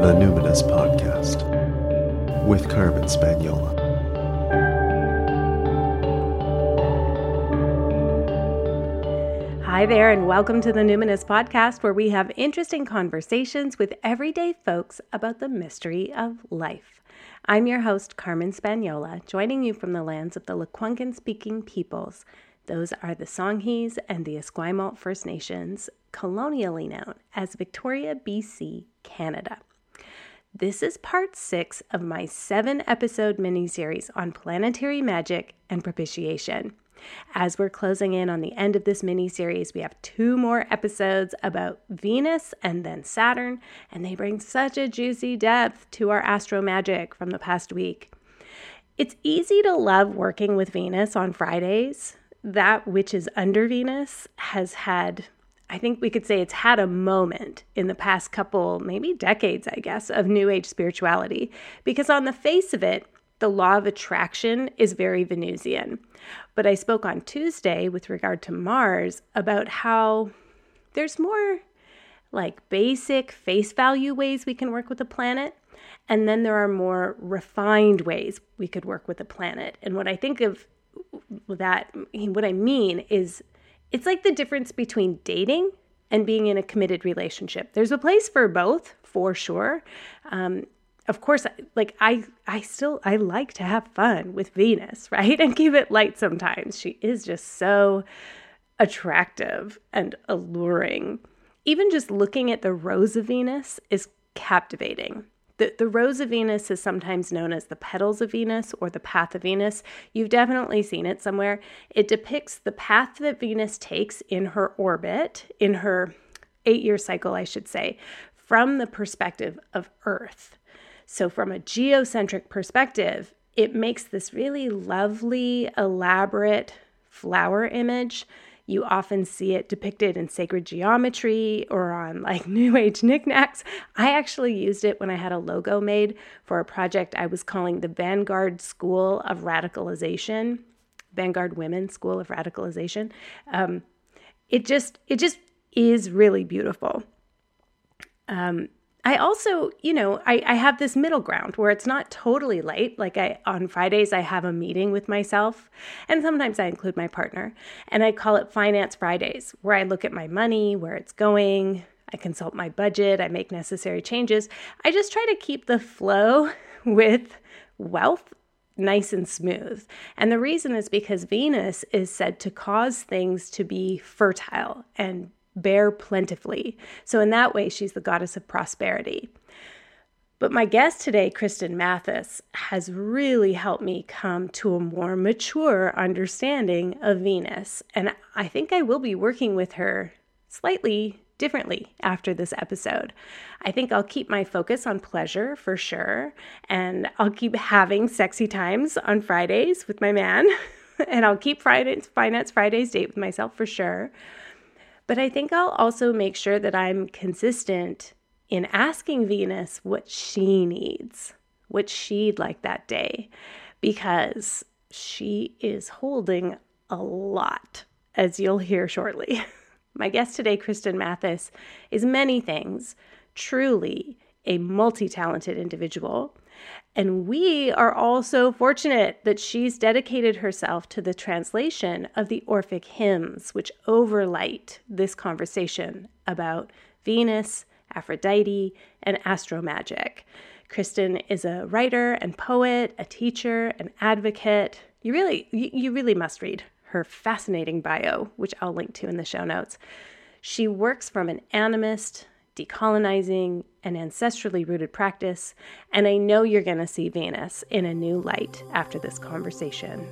The Numinous Podcast with Carmen Spagnola. Hi there, and welcome to the Numinous Podcast, where we have interesting conversations with everyday folks about the mystery of life. I'm your host, Carmen Spagnola, joining you from the lands of the Lekwungen speaking peoples. Those are the Songhees and the Esquimalt First Nations, colonially known as Victoria, BC, Canada. This is part six of my seven episode miniseries on planetary magic and propitiation. As we're closing in on the end of this mini series, we have two more episodes about Venus and then Saturn, and they bring such a juicy depth to our astro magic from the past week. It's easy to love working with Venus on Fridays. That which is under Venus has had, I think we could say it's had a moment in the past couple, maybe decades, I guess, of New Age spirituality. Because on the face of it, the law of attraction is very Venusian. But I spoke on Tuesday with regard to Mars about how there's more like basic face value ways we can work with the planet. And then there are more refined ways we could work with the planet. And what I think of that, what I mean is it's like the difference between dating and being in a committed relationship. There's a place for both, for sure. Um, of course like i i still i like to have fun with venus right and keep it light sometimes she is just so attractive and alluring even just looking at the rose of venus is captivating the, the rose of Venus is sometimes known as the petals of Venus or the path of Venus. You've definitely seen it somewhere. It depicts the path that Venus takes in her orbit, in her eight year cycle, I should say, from the perspective of Earth. So, from a geocentric perspective, it makes this really lovely, elaborate flower image. You often see it depicted in sacred geometry or on like new age knickknacks. I actually used it when I had a logo made for a project I was calling the Vanguard School of Radicalization, Vanguard Women School of Radicalization. Um, it just it just is really beautiful. Um, I also, you know, I, I have this middle ground where it's not totally late. Like I on Fridays I have a meeting with myself and sometimes I include my partner and I call it Finance Fridays, where I look at my money, where it's going, I consult my budget, I make necessary changes. I just try to keep the flow with wealth nice and smooth. And the reason is because Venus is said to cause things to be fertile and bear plentifully. So, in that way, she's the goddess of prosperity. But my guest today, Kristin Mathis, has really helped me come to a more mature understanding of Venus. And I think I will be working with her slightly differently after this episode. I think I'll keep my focus on pleasure for sure. And I'll keep having sexy times on Fridays with my man. and I'll keep Fridays, Finance Fridays date with myself for sure. But I think I'll also make sure that I'm consistent in asking Venus what she needs, what she'd like that day, because she is holding a lot, as you'll hear shortly. My guest today, Kristin Mathis, is many things, truly a multi talented individual. And we are all so fortunate that she's dedicated herself to the translation of the Orphic hymns, which overlight this conversation about Venus, Aphrodite, and astromagic. Kristin is a writer and poet, a teacher, an advocate. You really, you really must read her fascinating bio, which I'll link to in the show notes. She works from an animist, decolonizing, an ancestrally rooted practice, and I know you're going to see Venus in a new light after this conversation.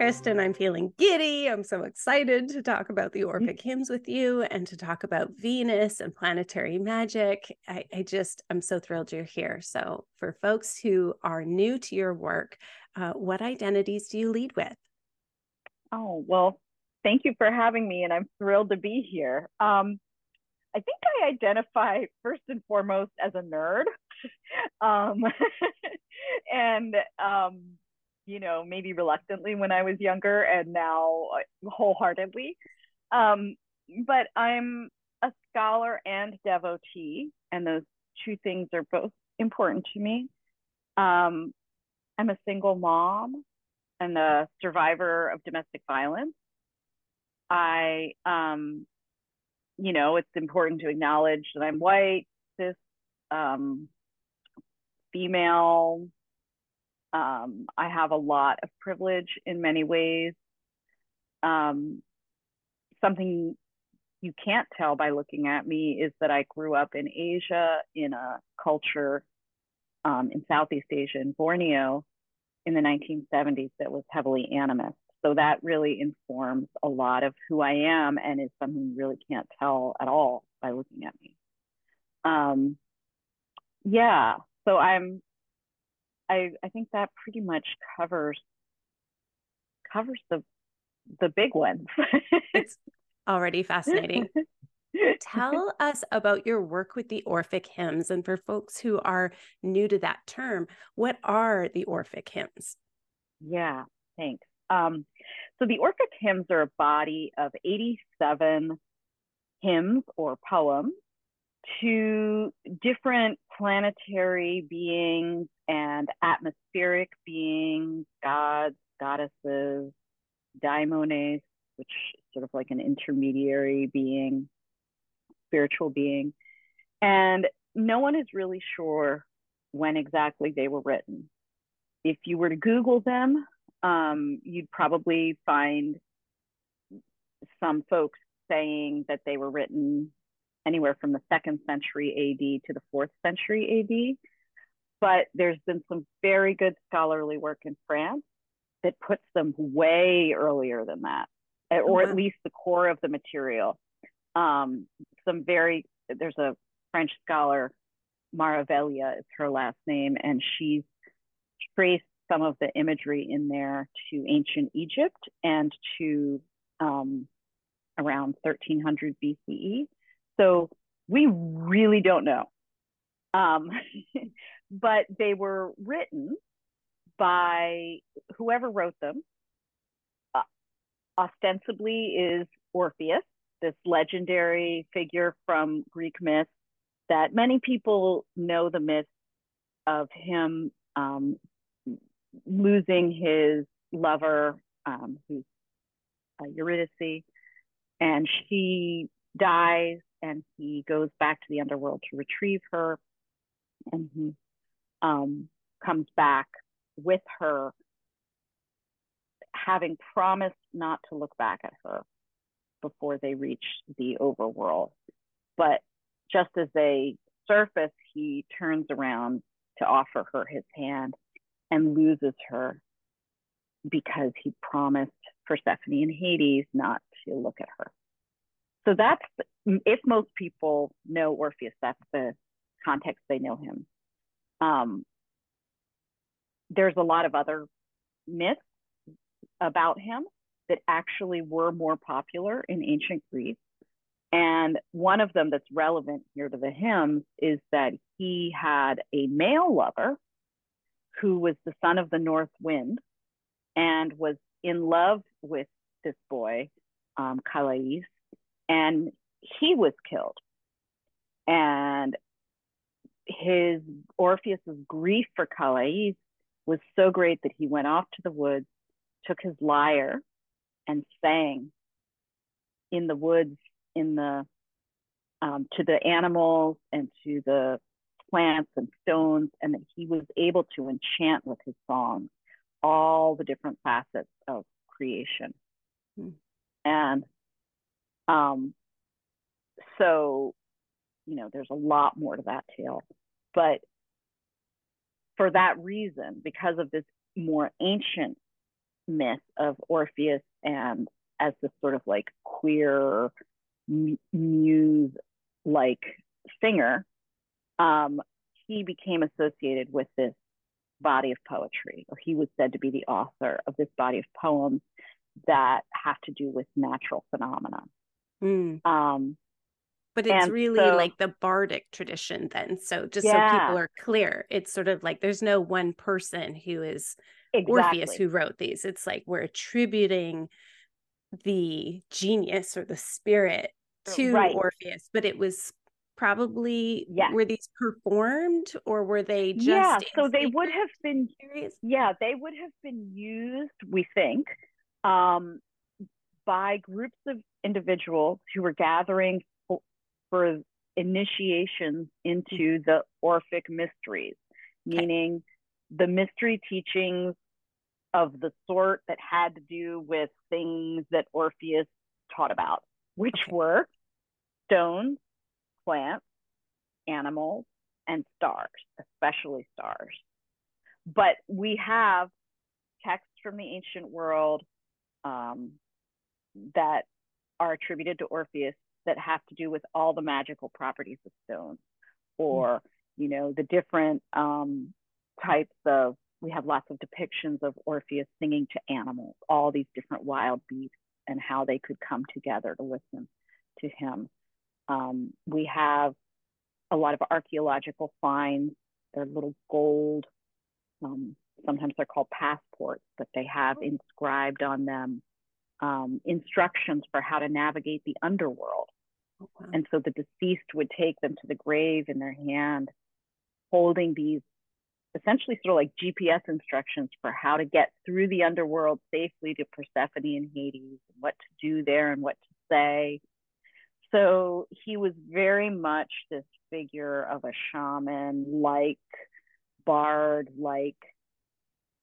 Kristin, I'm feeling giddy. I'm so excited to talk about the Orphic hymns with you and to talk about Venus and planetary magic. I, I just, I'm so thrilled you're here. So, for folks who are new to your work, uh, what identities do you lead with? Oh, well, thank you for having me, and I'm thrilled to be here. Um, I think I identify first and foremost as a nerd. um, and, um, you know, maybe reluctantly when I was younger and now uh, wholeheartedly. Um, but I'm a scholar and devotee, and those two things are both important to me. Um, I'm a single mom and a survivor of domestic violence. I, um, you know, it's important to acknowledge that I'm white, cis, um, female. Um, I have a lot of privilege in many ways. Um, something you can't tell by looking at me is that I grew up in Asia in a culture um, in Southeast Asia in Borneo in the 1970s that was heavily animist. So that really informs a lot of who I am and is something you really can't tell at all by looking at me. Um, yeah, so I'm, I, I think that pretty much covers covers the the big ones. it's already fascinating. Tell us about your work with the Orphic hymns. And for folks who are new to that term, what are the Orphic hymns? Yeah, thanks. Um, so the Orphic hymns are a body of 87 hymns or poems to different planetary beings and atmospheric beings, gods, goddesses, daimones, which is sort of like an intermediary being, spiritual being. And no one is really sure when exactly they were written. If you were to Google them, um, you'd probably find some folks saying that they were written anywhere from the second century AD to the fourth century AD. But there's been some very good scholarly work in France that puts them way earlier than that, or at least the core of the material. Um, some very, there's a French scholar, Maravelia is her last name, and she's traced some of the imagery in there to ancient Egypt and to um, around 1300 BCE. So we really don't know. Um, but they were written by whoever wrote them. Uh, ostensibly is Orpheus, this legendary figure from Greek myth that many people know the myth of him um, losing his lover, um, who's uh, Eurydice, and she dies, and he goes back to the underworld to retrieve her, and he um, comes back with her, having promised not to look back at her before they reach the overworld. But just as they surface, he turns around to offer her his hand and loses her because he promised Persephone and Hades not to look at her. So that's if most people know Orpheus, that's the context they know him. Um, there's a lot of other myths about him that actually were more popular in ancient Greece. And one of them that's relevant here to the hymns is that he had a male lover who was the son of the north wind and was in love with this boy, um, Calais, and he was killed. And his Orpheus's grief for Calais was so great that he went off to the woods, took his lyre, and sang in the woods, in the um, to the animals and to the plants and stones, and that he was able to enchant with his song all the different facets of creation. Mm. And um, so, you know, there's a lot more to that tale. But for that reason, because of this more ancient myth of Orpheus and as this sort of like queer muse like singer, um, he became associated with this body of poetry, or he was said to be the author of this body of poems that have to do with natural phenomena. Mm. Um, but it's really so, like the bardic tradition then. So just yeah. so people are clear, it's sort of like there's no one person who is exactly. Orpheus who wrote these. It's like we're attributing the genius or the spirit to right. Orpheus, but it was probably yes. were these performed or were they just yeah so they would have been series? yeah they would have been used we think um, by groups of individuals who were gathering for, for initiations into the orphic mysteries meaning the mystery teachings of the sort that had to do with things that orpheus taught about which okay. were stones plants, animals, and stars, especially stars. But we have texts from the ancient world um, that are attributed to Orpheus that have to do with all the magical properties of stones or, you know, the different um, types of, we have lots of depictions of Orpheus singing to animals, all these different wild beasts and how they could come together to listen to him. Um, we have a lot of archaeological finds. They're little gold, um, sometimes they're called passports, but they have oh. inscribed on them um, instructions for how to navigate the underworld. Oh, wow. And so the deceased would take them to the grave in their hand, holding these essentially sort of like GPS instructions for how to get through the underworld safely to Persephone and Hades, and what to do there and what to say so he was very much this figure of a shaman like bard like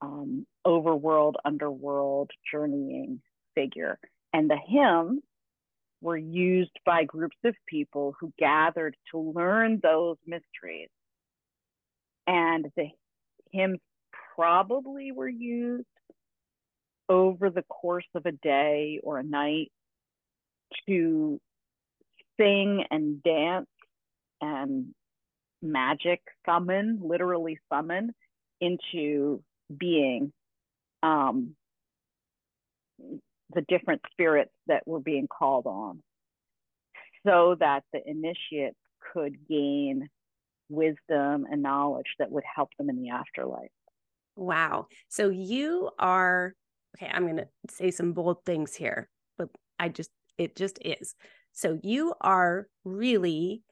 um, overworld underworld journeying figure. And the hymns were used by groups of people who gathered to learn those mysteries. And the hymns probably were used over the course of a day or a night to sing and dance and magic summon, literally summon into being um, the different spirits that were being called on so that the initiates could gain wisdom and knowledge that would help them in the afterlife. Wow. So you are, okay, I'm going to say some bold things here, but I just, it just is. So you are really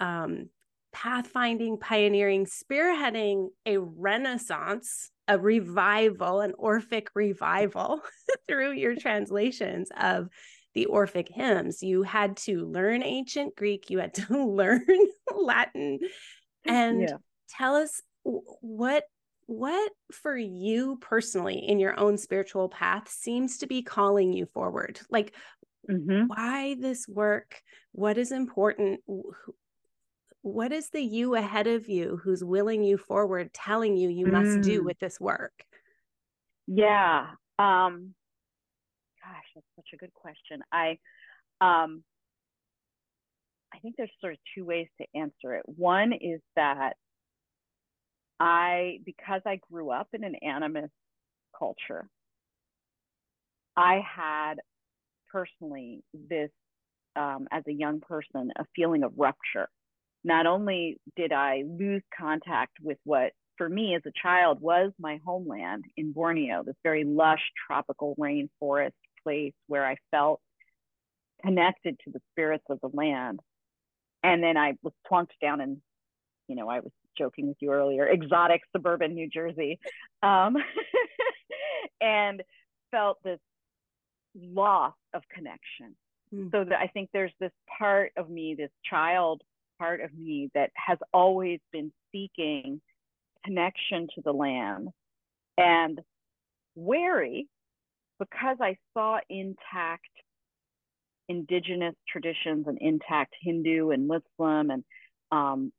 um, pathfinding, pioneering, spearheading a renaissance, a revival, an Orphic revival through your translations of the Orphic hymns. You had to learn ancient Greek, you had to learn Latin, and yeah. tell us what what for you personally in your own spiritual path seems to be calling you forward like mm-hmm. why this work? What is important? What is the you ahead of you who's willing you forward telling you you must mm. do with this work? Yeah um gosh that's such a good question. I um i think there's sort of two ways to answer it. One is that i because i grew up in an animist culture i had personally this um, as a young person a feeling of rupture. Not only did i lose contact with what for me as a child was my homeland in borneo this very lush tropical rainforest place where i felt connected to the spirits of the land. And then i was plunked down in you know i was joking with you earlier exotic suburban new jersey um, and felt this loss of connection. Mm. So that I think there's this part of me, this child part of me that has always been seeking connection to the land and wary because I saw intact indigenous traditions and intact Hindu and Muslim and um,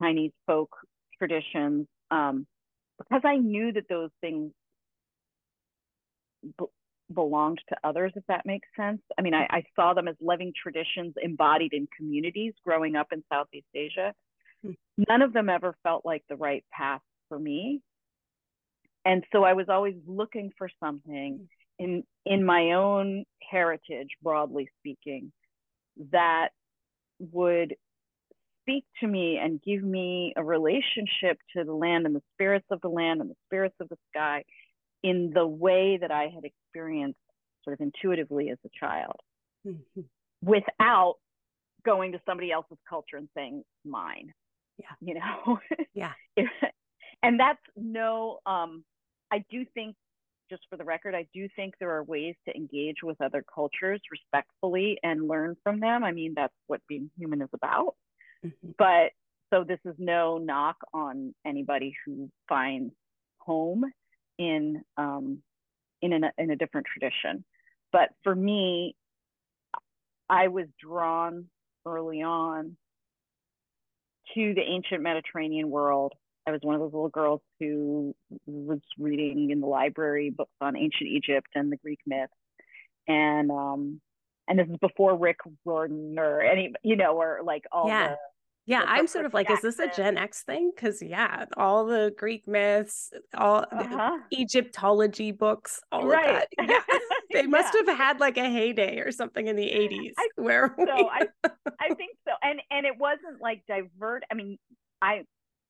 Chinese folk traditions, um, because I knew that those things belonged to others, if that makes sense. I mean, I, I, saw them as living traditions embodied in communities growing up in Southeast Asia. Hmm. None of them ever felt like the right path for me. And so I was always looking for something in in my own heritage, broadly speaking, that would speak to me and give me a relationship to the land and the spirits of the land and the spirits of the sky in the way that I had experienced sort of intuitively as a child mm-hmm. without going to somebody else's culture and saying mine. Yeah. You know? Yeah. and that's no um I do think just for the record, I do think there are ways to engage with other cultures respectfully and learn from them. I mean, that's what being human is about. Mm-hmm. But so this is no knock on anybody who finds home in um, in a, in a different tradition. But for me, I was drawn early on to the ancient Mediterranean world. I was one of those little girls who was reading in the library books on ancient Egypt and the Greek myths. And um, and this is before Rick Riordan or any, you know, or like all yeah. the yeah, I'm sort of like, is this a Gen X thing? Because yeah, all the Greek myths, all uh-huh. Egyptology books, all right. of that. Yeah, they yeah. must have had like a heyday or something in the 80s. I, where so we... I, I think so, and and it wasn't like divert. I mean, I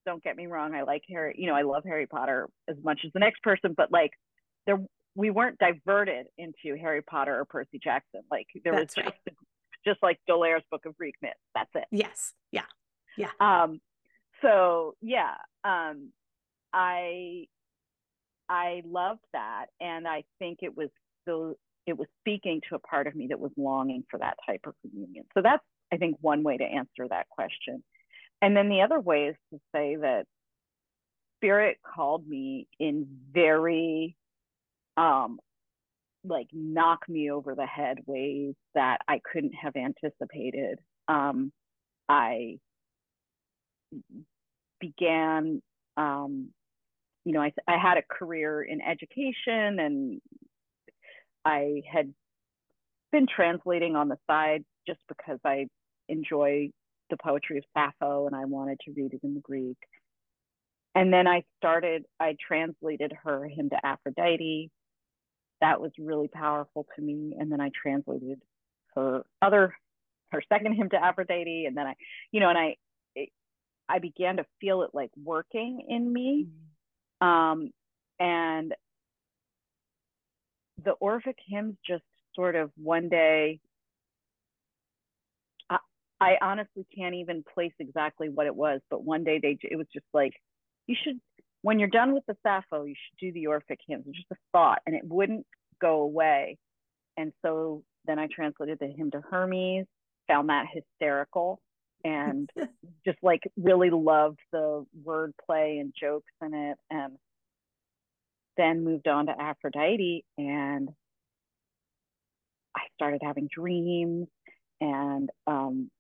don't get me wrong, I like Harry. You know, I love Harry Potter as much as the next person, but like there, we weren't diverted into Harry Potter or Percy Jackson. Like there That's was just. Right. Just like D'Aulaire's Book of Greek Myths. That's it. Yes. Yeah. Yeah. Um, so yeah, um, I I loved that, and I think it was so it was speaking to a part of me that was longing for that type of reunion. So that's I think one way to answer that question. And then the other way is to say that spirit called me in very um like knock me over the head ways that I couldn't have anticipated. Um, I began um, you know I, I had a career in education and i had been translating on the side just because i enjoy the poetry of sappho and i wanted to read it in the greek. And then i started i translated her hymn to aphrodite. That was really powerful to me. And then i translated her other her second hymn to aphrodite. And then i you know and i I began to feel it like working in me. Mm-hmm. Um, and the Orphic hymns just sort of one day, I, I honestly can't even place exactly what it was, but one day they, it was just like, you should, when you're done with the Sappho, you should do the Orphic hymns. It's just a thought and it wouldn't go away. And so then I translated the hymn to Hermes, found that hysterical and just like really loved the wordplay and jokes in it and then moved on to Aphrodite and I started having dreams and um,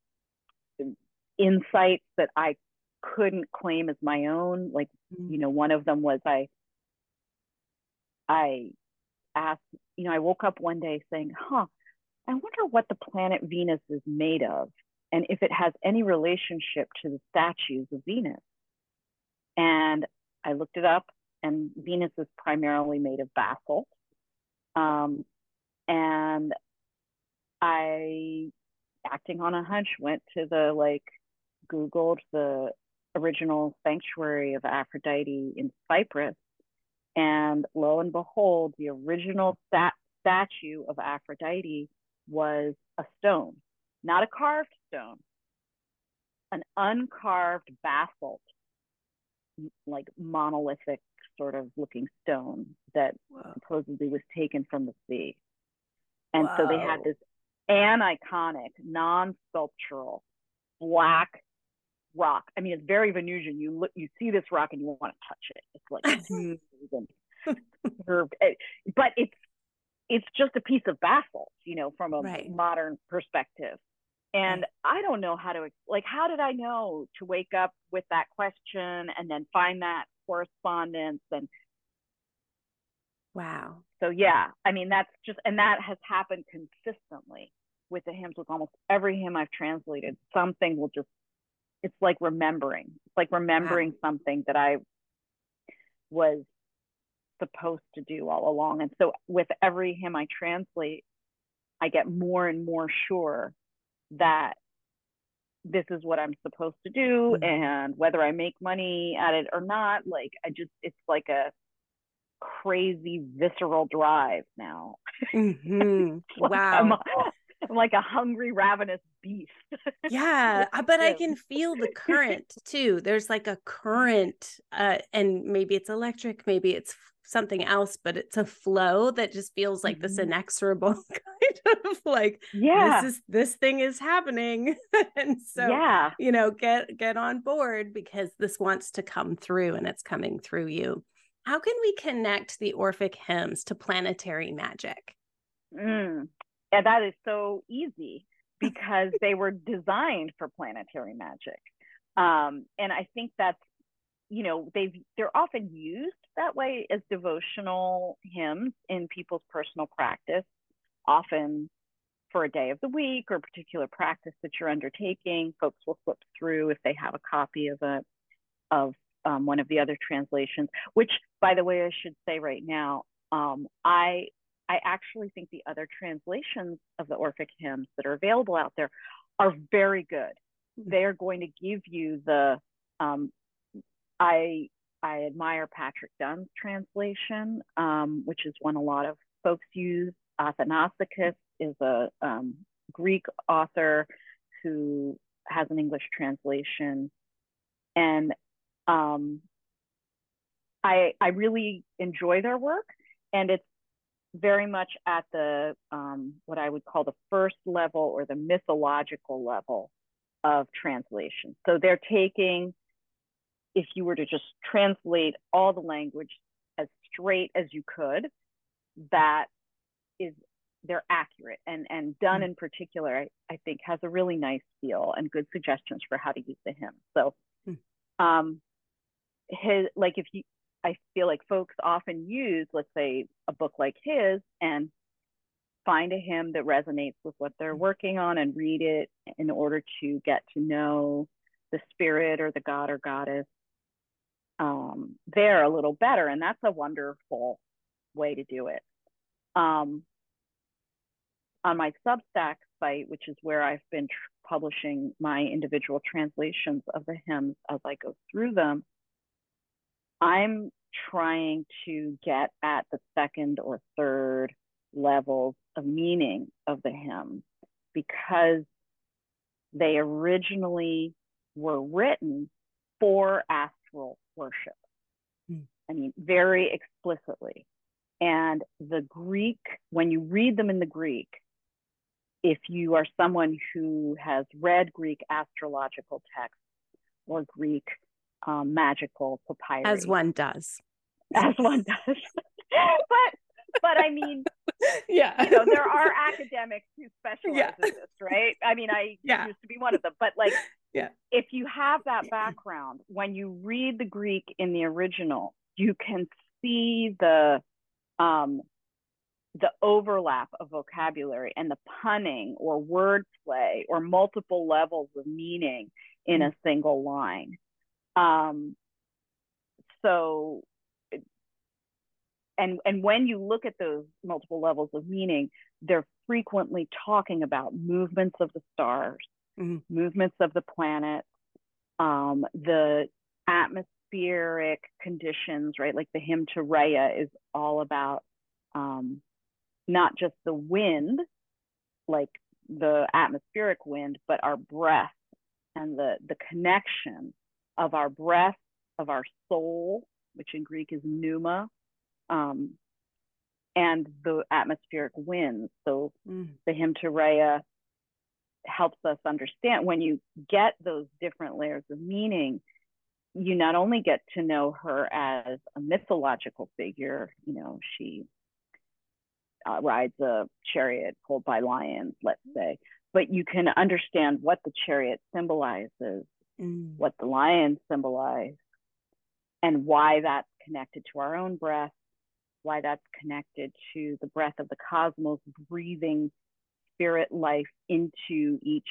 insights that I couldn't claim as my own. Like, mm-hmm. you know, one of them was I I asked, you know, I woke up one day saying, huh, I wonder what the planet Venus is made of and if it has any relationship to the statues of Venus. And I looked it up, and Venus is primarily made of basalt. Um, and I, acting on a hunch, went to the like, Googled the original sanctuary of Aphrodite in Cyprus. And lo and behold, the original stat- statue of Aphrodite was a stone not a carved stone, an uncarved basalt, like monolithic sort of looking stone that Whoa. supposedly was taken from the sea. And Whoa. so they had this aniconic, non-sculptural, black rock. I mean, it's very Venusian. You look, you see this rock and you want to touch it. It's like smooth and eh, but it's it's just a piece of basalt, you know, from a right. modern perspective. And I don't know how to, like, how did I know to wake up with that question and then find that correspondence? And wow. So, yeah, I mean, that's just, and that has happened consistently with the hymns, with almost every hymn I've translated. Something will just, it's like remembering. It's like remembering wow. something that I was supposed to do all along. And so, with every hymn I translate, I get more and more sure that this is what I'm supposed to do mm-hmm. and whether I make money at it or not like I just it's like a crazy visceral drive now mm-hmm. wow I'm like a hungry, ravenous beast. yeah, uh, but I can feel the current too. There's like a current, uh, and maybe it's electric, maybe it's something else, but it's a flow that just feels like mm-hmm. this inexorable kind of like, yeah, this is this thing is happening, and so yeah, you know, get get on board because this wants to come through, and it's coming through you. How can we connect the Orphic hymns to planetary magic? Mm. Yeah, that is so easy because they were designed for planetary magic. Um, and I think that's, you know, they've they're often used that way as devotional hymns in people's personal practice, often for a day of the week or a particular practice that you're undertaking. Folks will flip through if they have a copy of a of um, one of the other translations, which, by the way, I should say right now, um, I I actually think the other translations of the Orphic hymns that are available out there are very good. Mm-hmm. They're going to give you the um, I I admire Patrick Dunn's translation, um, which is one a lot of folks use. Athanassakis is a um, Greek author who has an English translation, and um, I I really enjoy their work, and it's very much at the um, what I would call the first level or the mythological level of translation. So they're taking, if you were to just translate all the language as straight as you could, that is they're accurate and and done mm. in particular I, I think has a really nice feel and good suggestions for how to use the hymn. So mm. um his like if you I feel like folks often use, let's say, a book like his and find a hymn that resonates with what they're working on and read it in order to get to know the spirit or the god or goddess um, there a little better. And that's a wonderful way to do it. Um, on my Substack site, which is where I've been publishing my individual translations of the hymns as I go through them, I'm trying to get at the second or third levels of meaning of the hymn because they originally were written for astral worship. Mm. I mean, very explicitly. And the Greek, when you read them in the Greek, if you are someone who has read Greek astrological texts or Greek um, magical papyri. As one does. As one does. but but I mean, yeah, you know, there are academics who specialize yeah. in this, right? I mean, I yeah. used to be one of them, but like, yeah, if you have that background, when you read the Greek in the original, you can see the um, the overlap of vocabulary and the punning or wordplay or multiple levels of meaning in a single line. Um, so, and and when you look at those multiple levels of meaning, they're frequently talking about movements of the stars, mm-hmm. movements of the planets, um, the atmospheric conditions, right? Like the hymn to Rhea is all about um, not just the wind, like the atmospheric wind, but our breath and the the connection of our breath, of our soul, which in Greek is pneuma, um, and the atmospheric winds. So mm. the hymn to Rhea helps us understand when you get those different layers of meaning, you not only get to know her as a mythological figure, you know, she uh, rides a chariot pulled by lions, let's say, but you can understand what the chariot symbolizes mm. what the lions symbolize, and why that's connected to our own breath, why that's connected to the breath of the cosmos breathing spirit life into each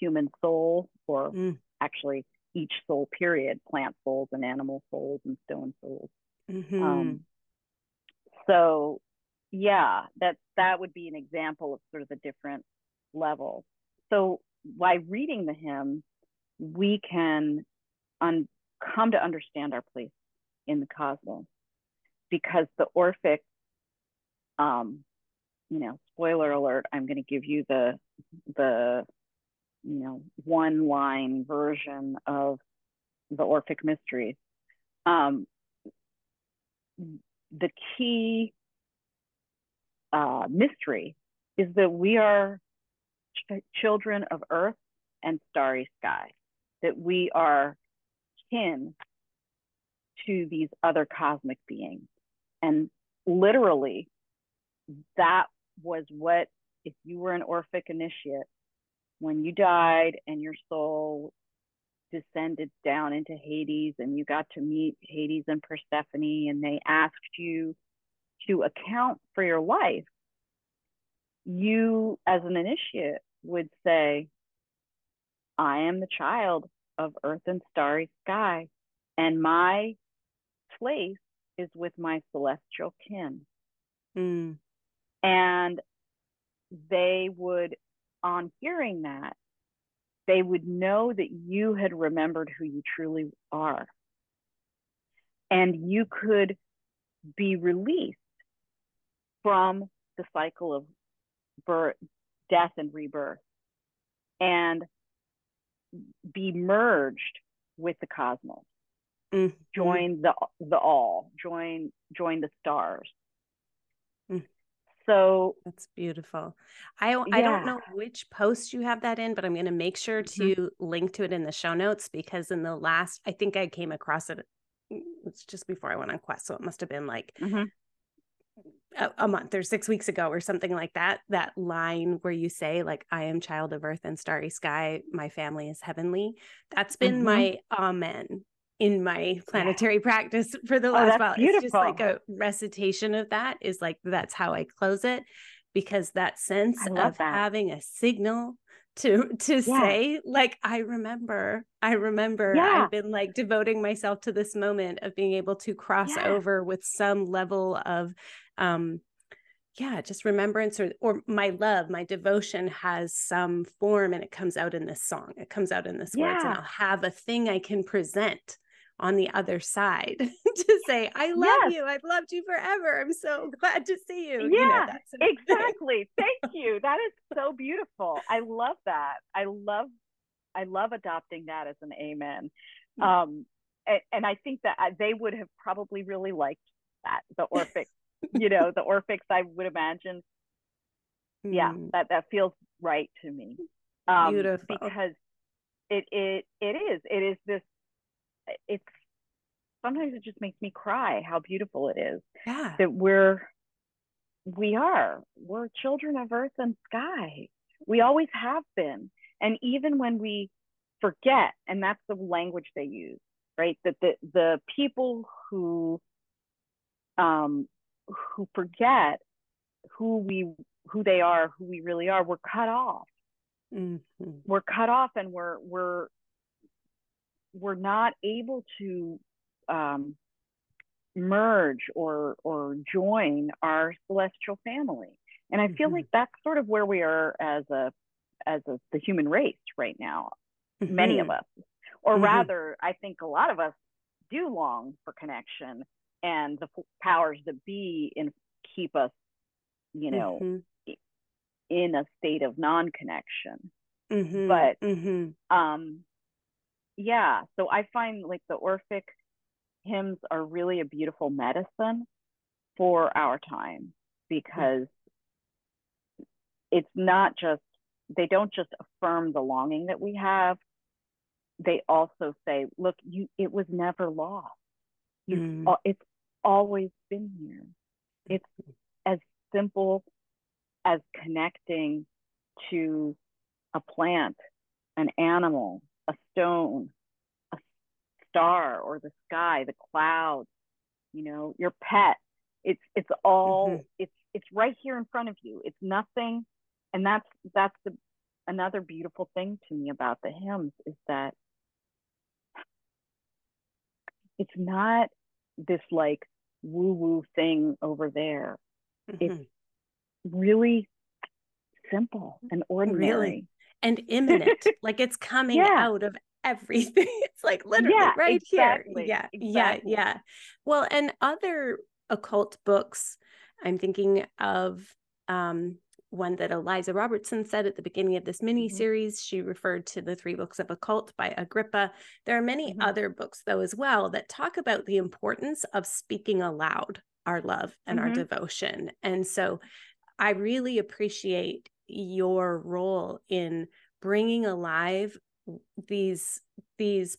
human soul, or mm. actually each soul period, plant souls and animal souls and stone souls. Mm-hmm. Um, so yeah, that that would be an example of sort of the different levels. So by reading the hymn, we can un- come to understand our place in the cosmos because the Orphic um, you know, spoiler alert, I'm going to give you the the you know one line version of the Orphic mysteries. Um, the key uh, mystery is that we are ch- children of earth and starry sky, that we are kin to these other cosmic beings. And literally, that was what, if you were an Orphic initiate, when you died and your soul descended down into Hades and you got to meet Hades and Persephone and they asked you to account for your life, you as an initiate would say, I am the child of earth and starry sky, and my place is with my celestial kin. Mm. And they would, on hearing that, they would know that you had remembered who you truly are. And you could be released from the cycle of birth, death and rebirth and be merged with the cosmos. Mm-hmm. Join the the all, join join the stars. Mm. So that's beautiful. I I don't know which post you have that in, but I'm going to make sure to mm-hmm. link to it in the show notes because in the last, I think I came across it. Mm, it's just before I went on quest, so it must have been like mm-hmm. a, a, month or six weeks ago or something like that. That line where you say like, "I am child of earth and starry sky. My family is heavenly." That's been mm-hmm. my amen in my planetary yeah. practice for the oh, last oh, while. Beautiful. It's just like a recitation of that is like that's how I close it because that sense of that. having a signal to to yeah. say like I remember I remember yeah. I've been like devoting myself to this moment of being able to cross over with some level of um yeah just remembrance or or my love my devotion has some form and it comes out in this song it comes out in this words and i'll have a thing i can present on the other side to say, I love yes. you. I've loved you forever. I'm so glad to see you. Yeah, you know, exactly. Thank you. That is so beautiful. I love that. I love, I love adopting that as an amen. Mm. Um, and, and I think that they would have probably really liked that. The Orphic, you know, the Orphics, I would imagine. Yeah, mm. that, that feels right to me. Um, Beautiful. Because it, it, it is, it is this it's sometimes it just makes me cry how beautiful it is yeah. that we're we are. We're children of earth and sky. We always have been. And even when we forget and that's the language they use right? That the the people who um who forget who we who they are who we really are we're cut off. Mm-hmm. we're cut off and we're we're we're not able to um, merge or or join our celestial family and i feel mm-hmm. like that's sort of where we are as a as a, the human race right now mm-hmm. many of us or mm-hmm. rather i think a lot of us do long for connection and the powers that be in keep us you know mm-hmm. in a state of non-connection mm-hmm. but mm-hmm. um yeah, so I find like the Orphic hymns are really a beautiful medicine for our time because it's not just they don't just affirm the longing that we have. They also say look you it was never lost. You mm. it's always been here. It's as simple as connecting to a plant an animal stone, a star, or the sky, the clouds, you know, your pet. It's it's all mm-hmm. it's it's right here in front of you. It's nothing, and that's that's the another beautiful thing to me about the hymns is that it's not this like woo woo thing over there. Mm-hmm. It's really simple and ordinary. Really? And immanent. like it's coming yeah. out of everything. It's like literally yeah, right exactly, here. Yeah. Exactly. Yeah. Yeah. Well, and other occult books, I'm thinking of um, one that Eliza Robertson said at the beginning of this mini series. Mm-hmm. She referred to the three books of occult by Agrippa. There are many mm-hmm. other books, though, as well, that talk about the importance of speaking aloud our love and mm-hmm. our devotion. And so I really appreciate your role in bringing alive these these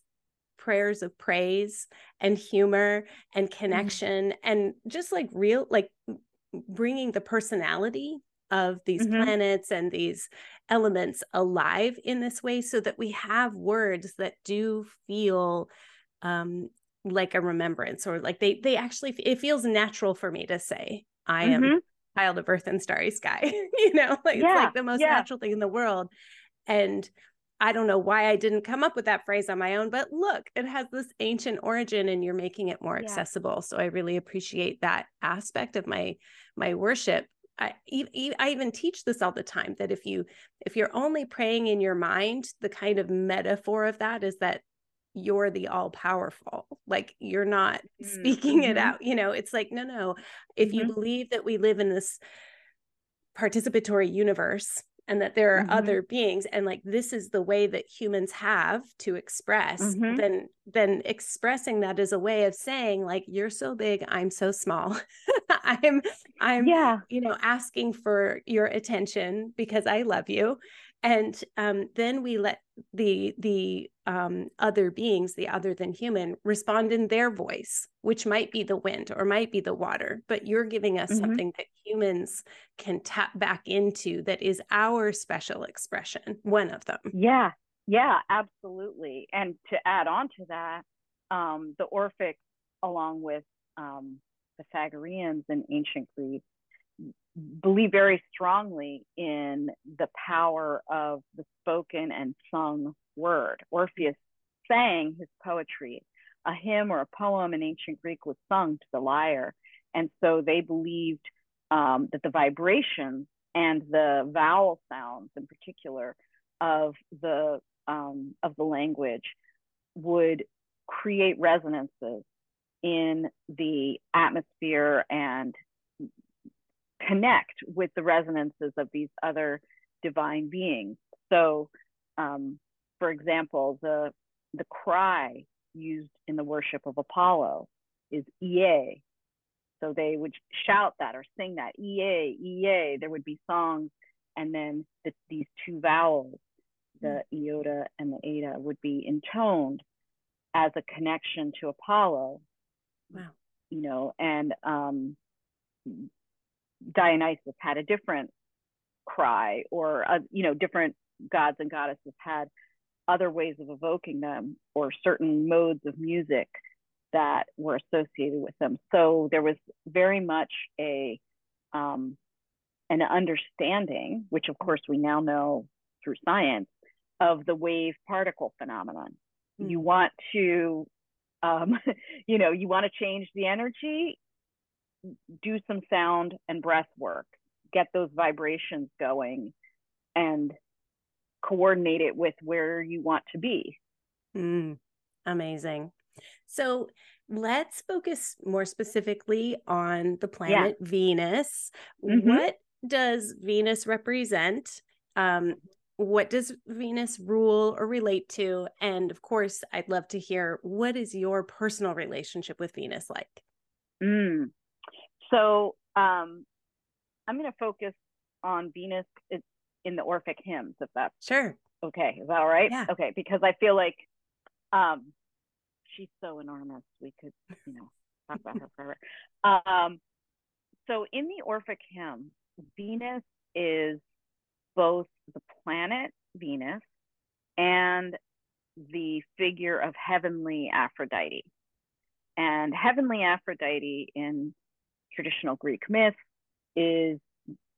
prayers of praise and humor and mm-hmm. connection mm-hmm. and just like real like bringing the personality of these mm-hmm. planets and these elements alive in this way so that we have words that do feel um, like a remembrance or like they they actually it feels natural for me to say i mm-hmm. am child of earth and starry sky you know like yeah. it's like the most yeah. natural thing in the world and I don't know why I didn't come up with that phrase on my own, but look, it has this ancient origin and you're making it more yeah. accessible. So I really appreciate that aspect of my my worship. I, I even teach this all the time that if you if you're only praying in your mind, the kind of metaphor of that is that you're the all powerful like you're not mm-hmm. speaking it mm-hmm. out you know it's like no no if mm-hmm. you believe that we live in this participatory universe and that there are mm-hmm. other beings and like this is the way that humans have to express mm-hmm. then then expressing that is a way of saying like you're so big i'm so small i'm i'm yeah you know asking for your attention because i love you and um, then we let the the um, other beings the other than human respond in their voice which might be the wind or might be the water but you're giving us mm-hmm. something that humans can tap back into that is our special expression one of them. Yeah. Yeah absolutely. And to add on to that um, the orphics along with um, pythagoreans in ancient greece believe very strongly in the power of the spoken and sung word. Orpheus sang his poetry. A hymn or a poem in ancient Greek was sung to the lyre. And so they believed um, that the vibrations and the vowel sounds in particular of the um, of the language would create resonances in the atmosphere and connect with the resonances of these other divine beings. So, um, for example, the the cry used in the worship of Apollo is Ie. So they would shout that or sing that Ie, Ie. There would be songs, and then the, these two vowels, the mm. iota and the eta, would be intoned as a connection to Apollo. Wow. You know, and um, Dionysus had a different cry, or uh, you know, different gods and goddesses had other ways of evoking them, or certain modes of music that were associated with them. So there was very much a um, an understanding, which of course we now know through science, of the wave particle phenomenon. Mm-hmm. You want to, um, you know, you want to change the energy, do some sound and breath work, get those vibrations going, and coordinate it with where you want to be. Mm, amazing. So let's focus more specifically on the planet yeah. Venus. Mm-hmm. What does Venus represent? Um, what does Venus rule or relate to? And of course, I'd love to hear what is your personal relationship with Venus like? Mm. So um, I'm going to focus on Venus in the Orphic hymns, if that's sure. Okay, is that all right? Yeah. Okay, because I feel like um, she's so enormous. We could, you know, talk about her forever. Um, so in the Orphic hymn, Venus is both the planet Venus and the figure of heavenly Aphrodite. And heavenly Aphrodite in traditional Greek myth is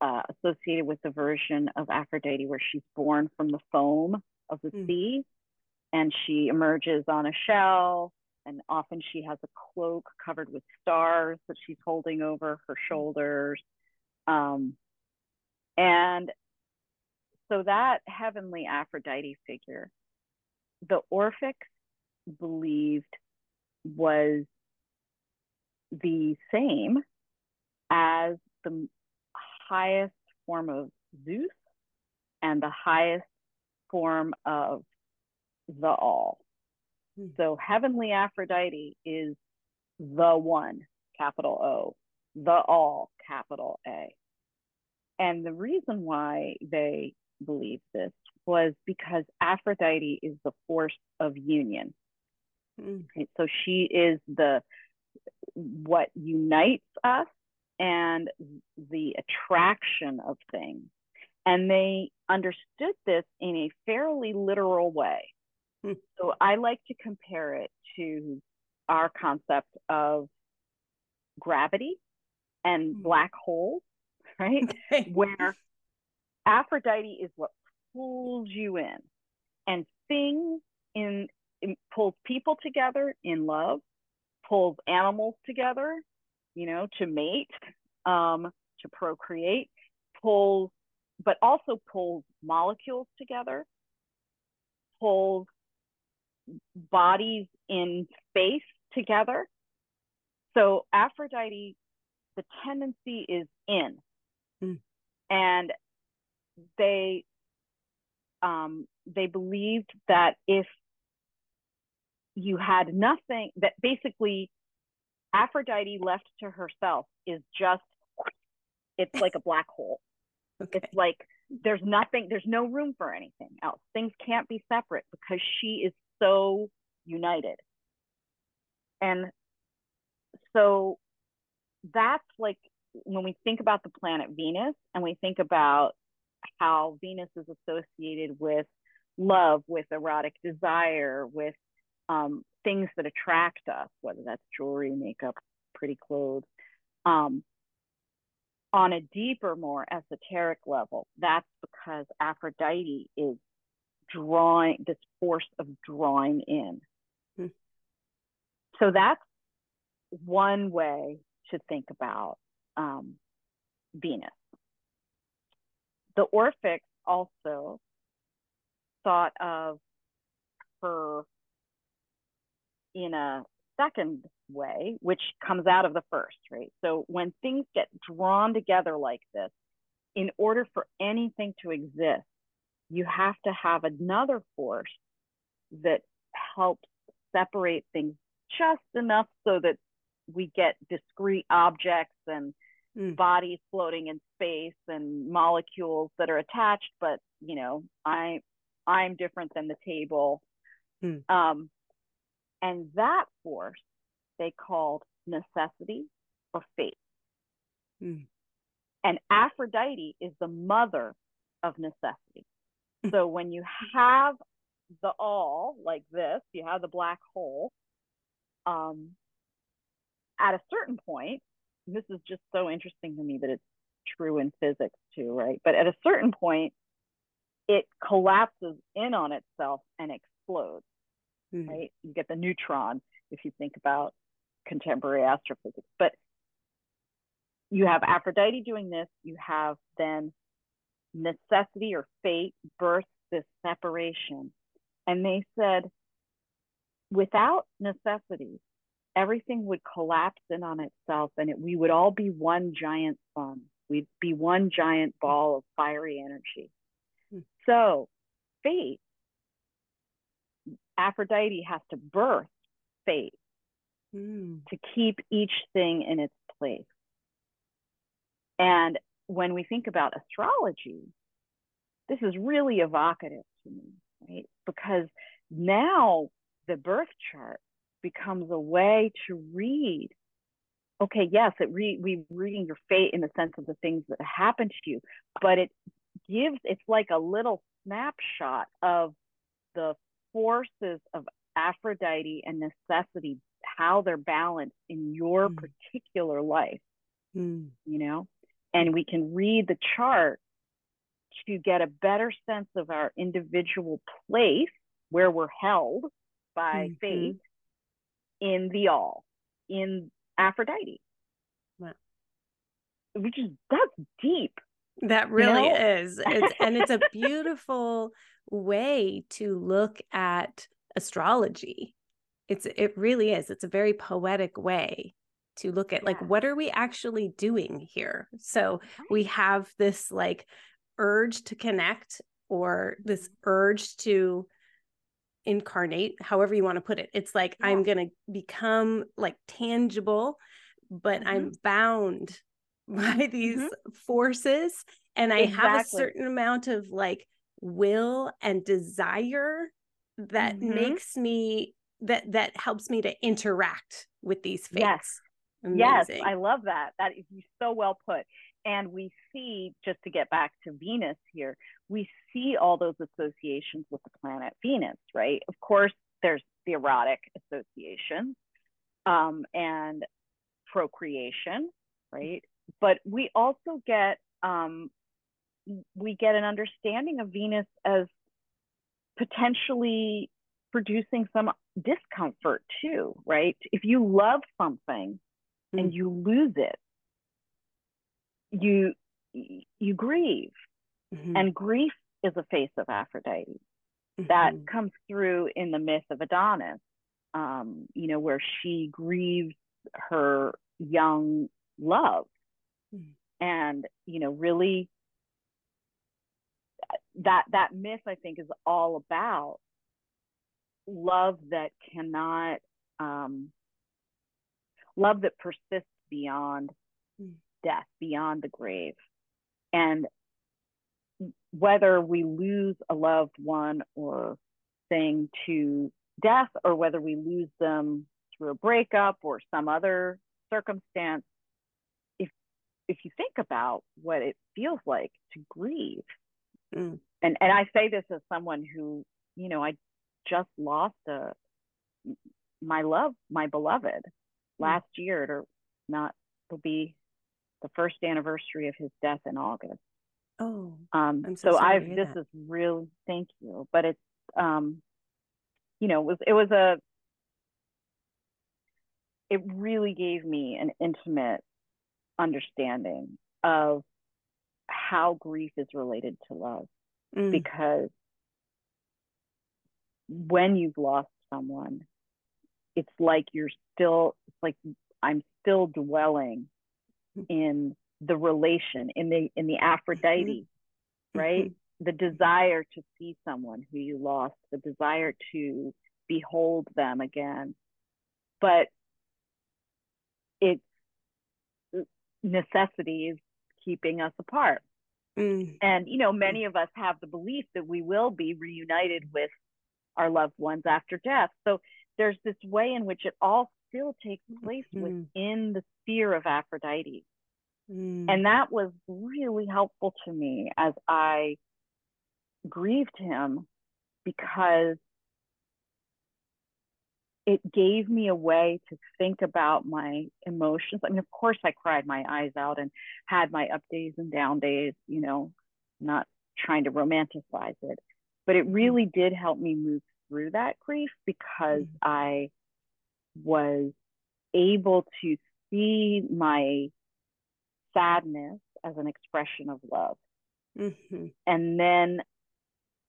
uh, associated with the version of Aphrodite where she's born from the foam of the mm. sea and she emerges on a shell and often she has a cloak covered with stars that she's holding over her hmm. shoulders um, and so that heavenly aphrodite figure the orphics believed was the same as the highest form of Zeus and the highest form of the all. Hmm. So heavenly Aphrodite is the one, capital O, the all, capital A. And the reason why they believe this was because Aphrodite is the force of union. Mm. Right? So she is the what unites us and the attraction of things. And they understood this in a fairly literal way. Mm. So I like to compare it to our concept of gravity and mm. black holes, right? Okay. Where Aphrodite is what pulls you in, and things in, in pulls people together in love, pulls animals together, you know, to mate, um, to procreate, pulls, but also pulls molecules together, pulls bodies in space together. So Aphrodite, the tendency is in. Mm. And they um, they believed that if you had nothing, that basically Aphrodite left to herself is just, it's like a black hole. Okay. It's like there's nothing, there's no room for anything else. Things can't be separate because she is so united. And so that's like when we think about the planet Venus and we think about how Venus is associated with love, with erotic desire, with um, things that attract us, whether that's jewelry, makeup, pretty clothes. Um, on a deeper, more esoteric level, that's because Aphrodite is drawing this force of drawing in. Hmm. So that's one way to think about um, Venus the Orphics also thought of her in a second way, which comes out of the first, right? So when things get drawn together like this, in order for anything to exist, you have to have another force that helps separate things just enough so that we get discrete objects and mm. bodies floating in space and molecules that are attached but you know i i'm different than the table mm. um, and that force they called necessity or fate mm. and aphrodite is the mother of necessity hmm. so when you have the all like this you have the black hole um, at a certain point this is just so interesting to me that it's true in physics too, right? But at a certain point, it collapses in on itself and explodes, mm-hmm. right? You get the neutron if you think about contemporary astrophysics. But you have Aphrodite doing this, you have then necessity or fate births this separation. And they said, without necessity, everything would collapse in on itself and it, we would all be one giant sun. We'd be one giant ball of fiery energy. Hmm. So, fate, Aphrodite has to birth fate hmm. to keep each thing in its place. And when we think about astrology, this is really evocative to me, right? Because now the birth chart becomes a way to read okay yes it re- we reading your fate in the sense of the things that happen to you but it gives it's like a little snapshot of the forces of aphrodite and necessity how they're balanced in your mm. particular life mm. you know and we can read the chart to get a better sense of our individual place where we're held by mm-hmm. fate in the all, in Aphrodite. Wow. Which is that's deep. That really you know? is. It's, and it's a beautiful way to look at astrology. It's it really is. It's a very poetic way to look at like what are we actually doing here so we have this like urge to connect or this mm-hmm. urge to incarnate however you want to put it it's like yeah. i'm going to become like tangible but mm-hmm. i'm bound by these mm-hmm. forces and i exactly. have a certain amount of like will and desire that mm-hmm. makes me that that helps me to interact with these fates yes Amazing. yes i love that that is so well put and we see just to get back to venus here we see all those associations with the planet Venus, right? Of course, there's the erotic associations um, and procreation, right? But we also get um, we get an understanding of Venus as potentially producing some discomfort too, right? If you love something mm-hmm. and you lose it, you you grieve Mm-hmm. And grief is a face of Aphrodite. Mm-hmm. That comes through in the myth of Adonis, um, you know, where she grieves her young love. Mm-hmm. And, you know, really that that myth I think is all about love that cannot um, love that persists beyond mm. death, beyond the grave. And whether we lose a loved one or thing to death or whether we lose them through a breakup or some other circumstance if if you think about what it feels like to grieve mm. and and I say this as someone who you know I just lost a my love my beloved mm. last year or not will be the first anniversary of his death in August Oh, um, I'm so, so I've this that. is real. Thank you, but it's um, you know, it was it was a it really gave me an intimate understanding of how grief is related to love mm. because when you've lost someone it's like you're still it's like i'm still dwelling mm. in the relation in the in the aphrodite mm-hmm. right mm-hmm. the desire to see someone who you lost the desire to behold them again but it's necessity is keeping us apart mm. and you know many of us have the belief that we will be reunited with our loved ones after death so there's this way in which it all still takes place mm-hmm. within the sphere of aphrodite Mm. And that was really helpful to me as I grieved him because it gave me a way to think about my emotions. I mean, of course, I cried my eyes out and had my up days and down days, you know, not trying to romanticize it, but it mm. really did help me move through that grief because mm. I was able to see my sadness as an expression of love. Mm-hmm. And then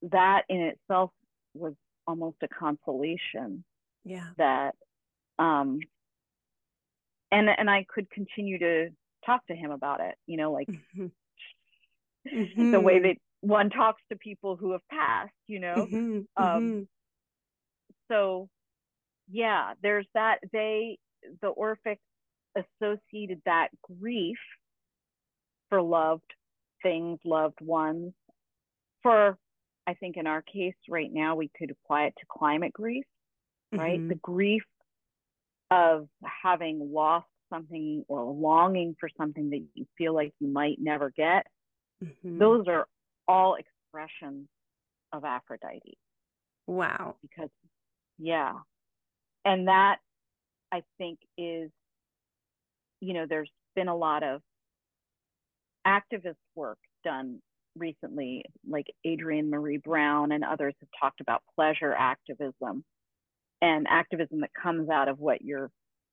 that in itself was almost a consolation. Yeah. That um and and I could continue to talk to him about it, you know, like mm-hmm. Mm-hmm. the way that one talks to people who have passed, you know. Mm-hmm. Um mm-hmm. so yeah, there's that they the Orphic associated that grief for loved things, loved ones. For, I think in our case right now, we could apply it to climate grief, right? Mm-hmm. The grief of having lost something or longing for something that you feel like you might never get. Mm-hmm. Those are all expressions of Aphrodite. Wow. Because, yeah. And that I think is, you know, there's been a lot of activist work done recently, like Adrienne Maree Brown and others have talked about pleasure activism and activism that comes out of what you're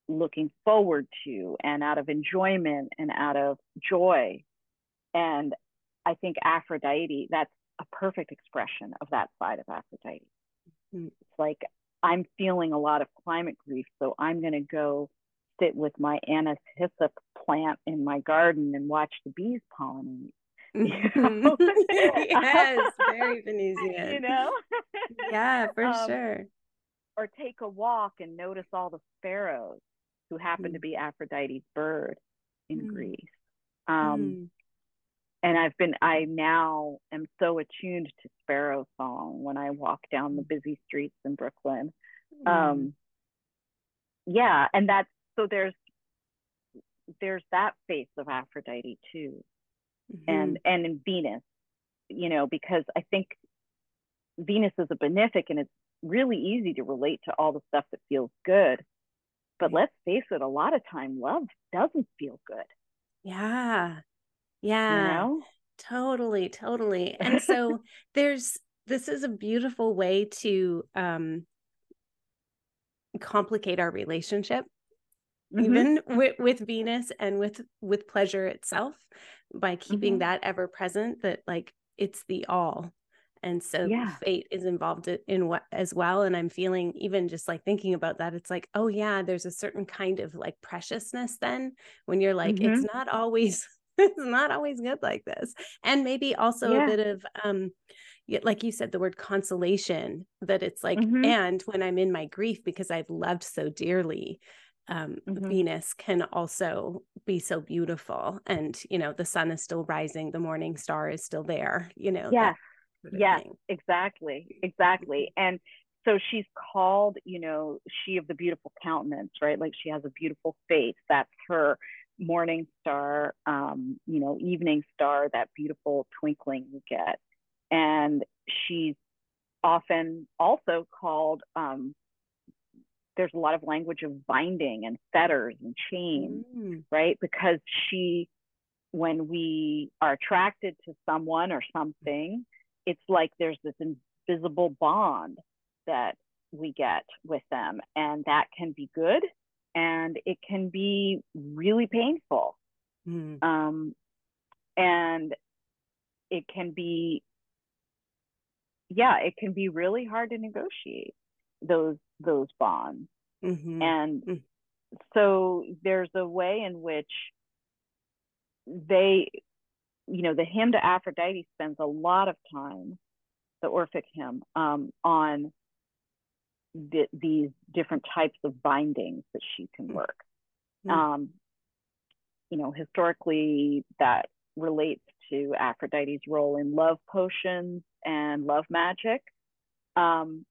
looking forward to and out of enjoyment and out of joy. And I think Aphrodite, that's a perfect expression of that side of Aphrodite. Mm-hmm. It's like, I'm feeling a lot of climate grief, so I'm going to go sit with my anise hyssop plant in my garden and watch the bees pollinate. yes, very Venusian. You know? yeah, for Um, sure. Or take a walk and notice all the sparrows who happen to Mm. be Aphrodite's bird in Mm. Greece. Um, Mm. and I've been I now am so attuned to sparrow song when I walk down the busy streets in Brooklyn. Mm. Um yeah, and that's so there's there's that face of Aphrodite too. Mhm. And and in Venus, you know, because I think Venus is a benefic and it's really easy to relate to all the stuff that feels good. But let's face it, a lot of time love doesn't feel good, yeah. you Yeah. know? Totally, totally. And so there's this is a beautiful way to um complicate our relationship Mhm. even with, with Venus and with with pleasure itself by keeping Mhm. that ever present that like it's the all. And so Yeah. fate is involved in what as well and I'm feeling even just like thinking about that it's like oh yeah there's a certain kind of like preciousness then when you're like it's Mhm. not always it's not always good like this and maybe also Yeah. a bit of um like you said the word consolation that it's like Mhm. and when i'm in my grief because i've loved so dearly um Mhm. venus can also be so beautiful and you know the sun is still rising the morning star is still there you know that Yes. sort of Yes, thing. exactly, exactly. And so she's called, you know, she of the beautiful countenance, right? Like she has a beautiful face. That's her morning star, um, you know, evening star, that beautiful twinkling you get. And she's often also called, um, there's a lot of language of binding and fetters and chains Mm, right? Because she, when we are attracted to someone or something, it's like there's this invisible bond that we get with them. And that can be good and it can be really painful. mm, Um, and it can be, yeah, it can be really hard to negotiate those those bonds. mhm, And Mm. so there's a way in which they, you know, the hymn to Aphrodite spends a lot of time, the Orphic hymn, um, on the, these different types of bindings that she can Mm. work. Mm. Um, you know, historically, that relates to Aphrodite's role in love potions and love magic, um,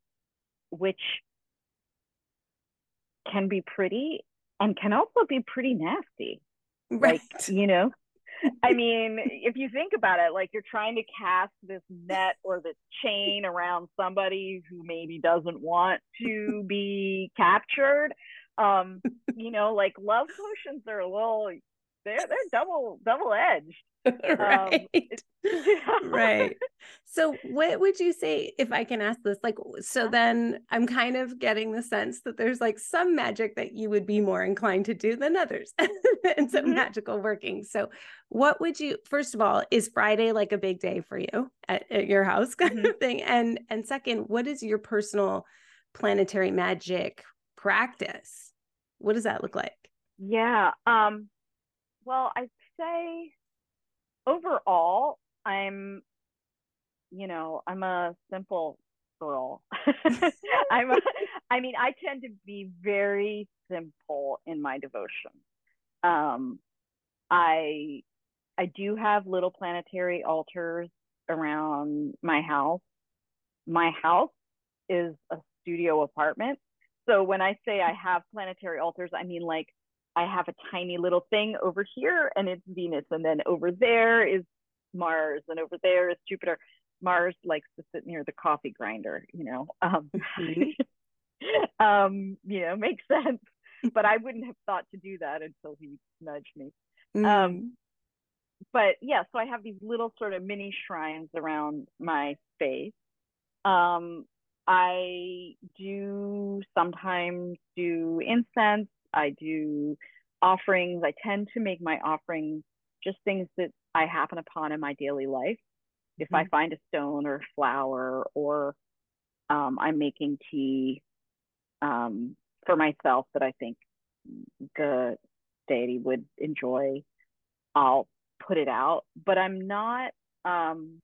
which can be pretty and can also be pretty nasty. right Like, you know, I mean, if you think about it, like you're trying to cast this net or this chain around somebody who maybe doesn't want to be captured. Um, you know, like love potions are a little they're they're double double edged. right Um, right so what would you say if i can ask this like so then i'm kind of getting the sense that there's like some magic that you would be more inclined to do than others and some Mhm. magical working so what would you first of all is friday like a big day for you at, at your house kind Mhm. of thing and and second what is your personal planetary magic practice what does that look like Yeah. Um, well, I'd say overall, I'm, you know, I'm a simple girl. I'm, a, I mean, I tend to be very simple in my devotion. Um, I, I do have little planetary altars around my house. My house is a studio apartment. So when I say I have planetary altars, I mean like I have a tiny little thing over here and it's Venus, and then over there is Mars, and over there is Jupiter. Mars likes to sit near the coffee grinder, you know. Um, Mhm. um, you know, makes sense. But I wouldn't have thought to do that until he nudged me. Mm. Um, but yeah, so I have these little sort of mini shrines around my space. Um, I do sometimes do incense. I do offerings. I tend to make my offerings just things that I happen upon in my daily life. If I Mhm. find a stone or flower, or um, I'm making tea um, for myself that I think the deity would enjoy, I'll put it out. But I'm not um,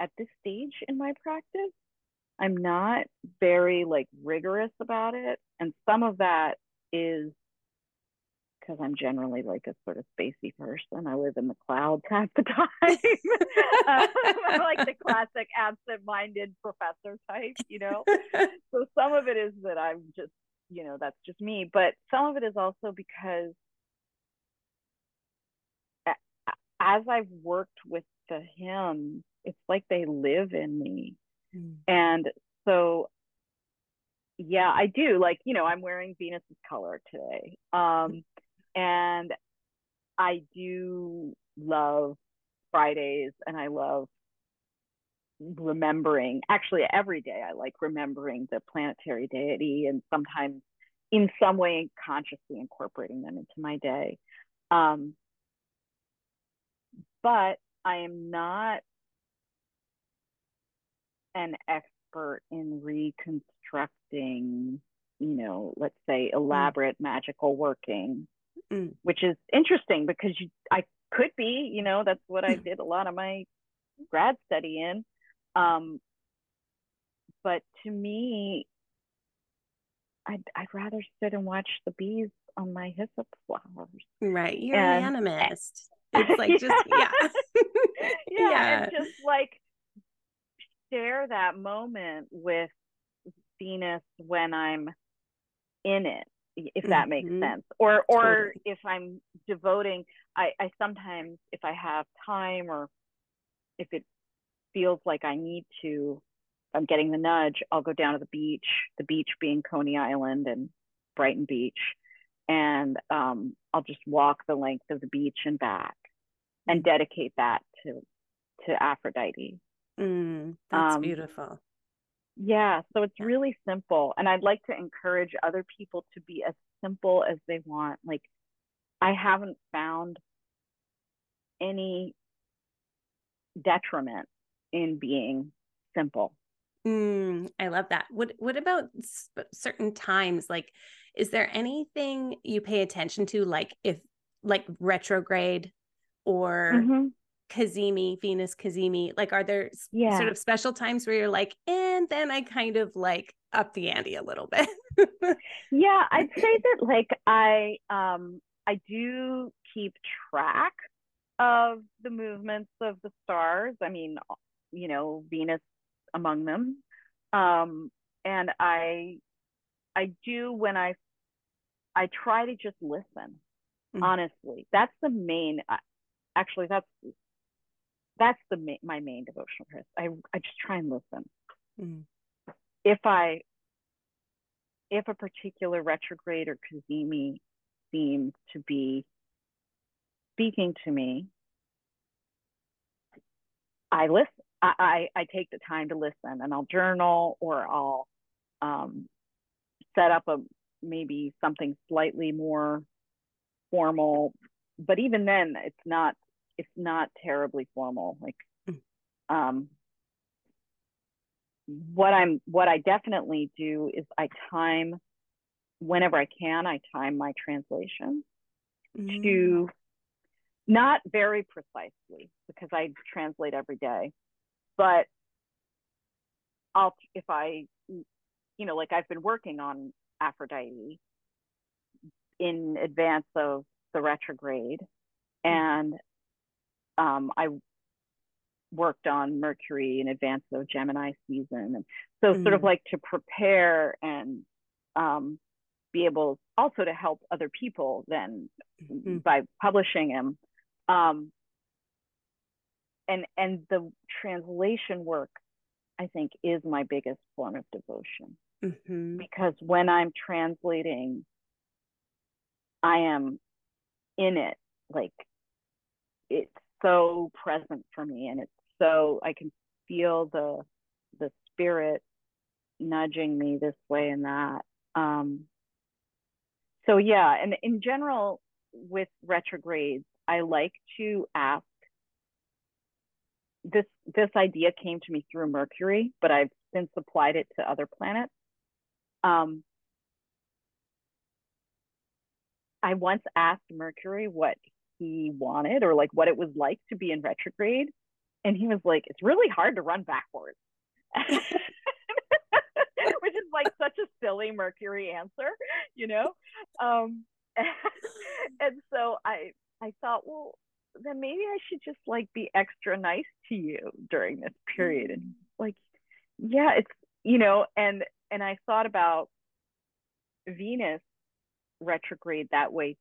at this stage in my practice. I'm not very like rigorous about it, and some of that is because I'm generally like a sort of spacey person. I live in the clouds half the time. um, I'm like the classic absent-minded professor type, you know. so some of it is that I'm just, you know, that's just me. But some of it is also because as I've worked with the hymns, it's like they live in me. Mm. And so yeah, I do. Like, you know, I'm wearing Venus's color today. Um, and I do love Fridays and I love remembering actually every day I like remembering the planetary deity and sometimes in some way consciously incorporating them into my day. Um, but I am not an expert in reconstructing, you know, let's say mm. elaborate mm. magical working mm. which is interesting because you, I could be, you know, that's what I did a lot of my grad study in. Um, but to me, I'd, I'd rather sit and watch the bees on my hyssop flowers. Right. You're and, an animist. It's like just, yeah. yeah. yeah. And just like share that moment with Venus when I'm in it if that makes mm-hmm. sense or or totally. if i'm devoting I, I sometimes if i have time or if it feels like i need to i'm getting the nudge i'll go down to the beach the beach being coney island and brighton beach and um, i'll just walk the length of the beach and back and mm-hmm. dedicate that to to aphrodite mm, that's um, beautiful yeah, so it's really simple. And I'd like to encourage other people to be as simple as they want. Like, I haven't found any detriment in being simple. Mm, I love that. What what about sp- certain times? Like, is there anything you pay attention to, like if like retrograde or mm-hmm. Cazimi, Venus Cazimi? Like, are there yeah. sort of special times where you're like, and then I kind of like up the ante a little bit? yeah, I'd say that like I um I do keep track of the movements of the stars. I mean, you know, Venus among them. Um, and I I do when I I try to just listen. Mm-hmm. Honestly, that's the main. Actually, that's that's the ma- my main devotional practice. I I just try and listen. Mm. If I if a particular retrograde or cazimi seems to be speaking to me, I listen. I, I, I take the time to listen, and I'll journal or I'll um, set up a maybe something slightly more formal. But even then, it's not it's not terribly formal. Like, mm. um, what I'm, what I definitely do is I time, whenever I can, I time my translation mm. to not very precisely because I translate every day, but I'll, if I, you know, like I've been working on Aphrodite in advance of the retrograde mm. and um, I worked on Mercury in advance of Gemini season. And so mm-hmm. sort of mm. like to prepare and um, be able also to help other people then mm-hmm. by publishing them. Um, and and the translation work, I think, is my biggest form of devotion. Mm-hmm. Because when I'm translating, I am in it. Like it's so present for me and it's so I can feel the the spirit nudging me this way and that. Um, so yeah, and in general with retrogrades, I like to ask this this idea came to me through Mercury, but I've since applied it to other planets. Um, I once asked Mercury what he wanted or like what it was like to be in retrograde. And he was like, it's really hard to run backwards. Which is like such a silly Mercury answer, you know? Um, and so I I thought, well, then maybe I should just like be extra nice to you during this period. And like, yeah, it's you know, and and I thought about Venus retrograde that way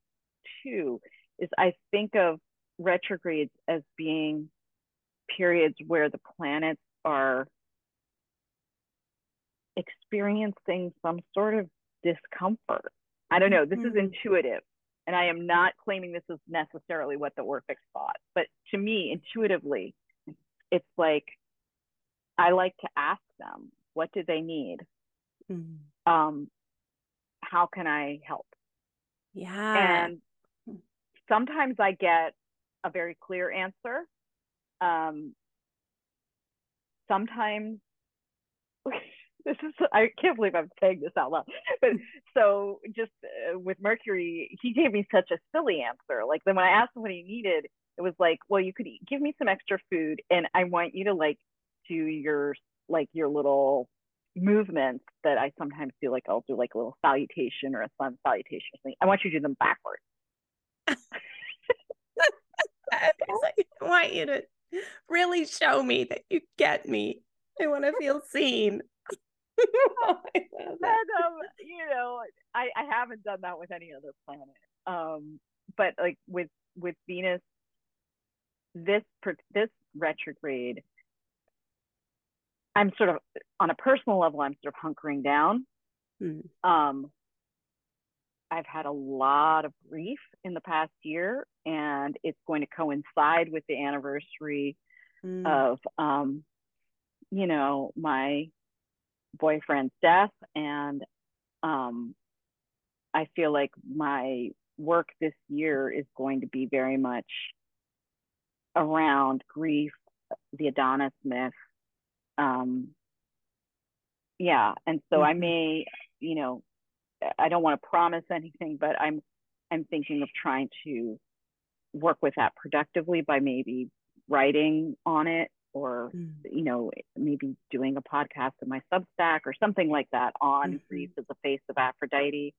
too is I think of retrogrades as being periods where the planets are experiencing some sort of discomfort. I don't know, this mm-hmm. is intuitive. And I am not claiming this is necessarily what the Orphics thought, but to me, intuitively, it's like I like to ask them, what do they need? Mm-hmm. Um, how can I help? Yeah. And sometimes I get a very clear answer. Um, sometimes this is I can't believe I'm saying this out loud. But so just uh, with Mercury, he gave me such a silly answer. Like then when I asked him what he needed, it was like, well, you could give me some extra food, and I want you to like do your like your little movements that I sometimes do. Like I'll do like a little salutation or a sun salutation. I want you to do them backwards. I want you to really show me that you get me. I want to feel seen. oh, um, you know, I, I haven't done that with any other planet. Um, but like with with Venus, this this retrograde, I'm sort of on a personal level, I'm sort of hunkering down. Mm. Um, I've had a lot of grief in the past year, and it's going to coincide with the anniversary mm. of, um, you know, my boyfriend's death. And um, I feel like my work this year is going to be very much around grief, the Adonis myth. Um, yeah. And so mm-hmm. I may, you know, I don't want to promise anything, but I'm I'm thinking of trying to work with that productively by maybe writing on it or mm. you know maybe doing a podcast in my substack or something like that on mm-hmm. grief as a face of aphrodite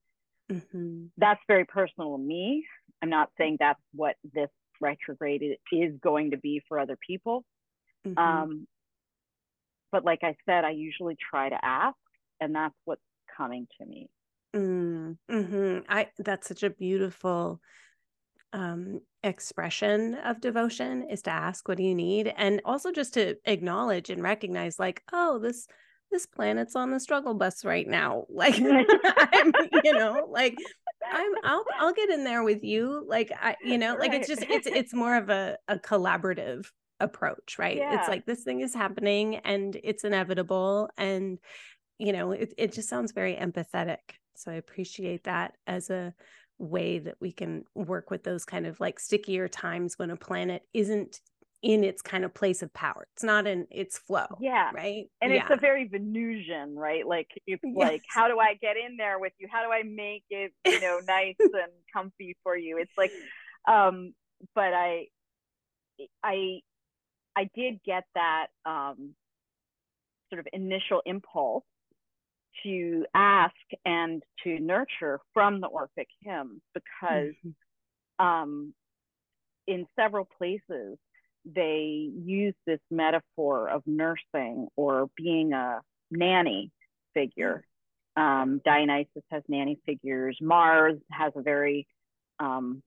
mm-hmm. that's very personal to me i'm not saying that's what this retrograde is going to be for other people mm-hmm. um, but like i said i usually try to ask and that's what's coming to me Mm, hmm I that's such a beautiful um expression of devotion is to ask what do you need? And also just to acknowledge and recognize like oh this this planet's on the struggle bus right now. Like I'm you know like I'm I'll I'll get in there with you. Like I you know like right. it's just it's it's more of a a collaborative approach right? Yeah. it's like this thing is happening and it's inevitable. And you know it, it just sounds very empathetic so I appreciate that as a way that we can work with those kind of like stickier times when a planet isn't in its kind of place of power. It's not in its flow. Yeah. Right. And yeah. it's a very Venusian, right? Like it's yes. like, how do I get in there with you? How do I make it, you know, nice and comfy for you? It's like, um, but I, I, I did get that um, sort of initial impulse to ask and to nurture from the Orphic hymns because mm-hmm. um, in several places they use this metaphor of nursing or being a nanny figure. Um, Dionysus has nanny figures. Mars has a very um,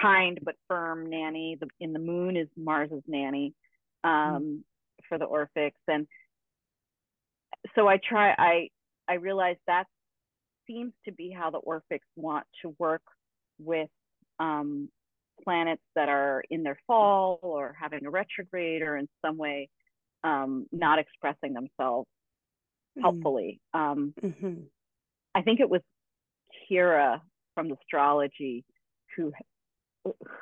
kind but firm nanny. The, in the moon is Mars's nanny um, mm-hmm. for the Orphics, and so I try, I, I realize that seems to be how the Orphics want to work with um, planets that are in their fall or having a retrograde or in some way um, not expressing themselves mm-hmm. helpfully. Um, mm-hmm. I think it was Kira from astrology who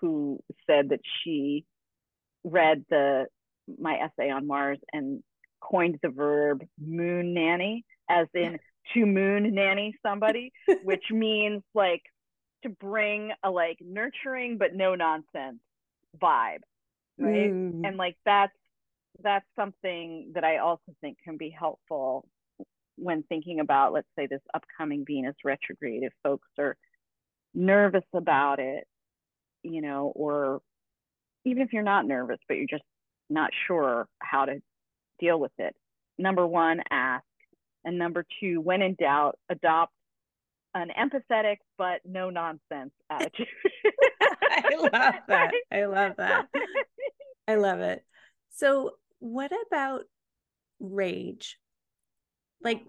who said that she read the my essay on Mars and coined the verb moon nanny, as in to moon nanny somebody, which means like to bring a like nurturing but no nonsense vibe, right? Mm. And like that's that's something that I also think can be helpful when thinking about, let's say, this upcoming Venus retrograde. If folks are nervous about it, you know, or even if you're not nervous, but you're just not sure how to deal with it. Number one, ask. And number two, when in doubt, adopt an empathetic but no nonsense attitude. I love that. I love that. I love it. So, what about rage? Like,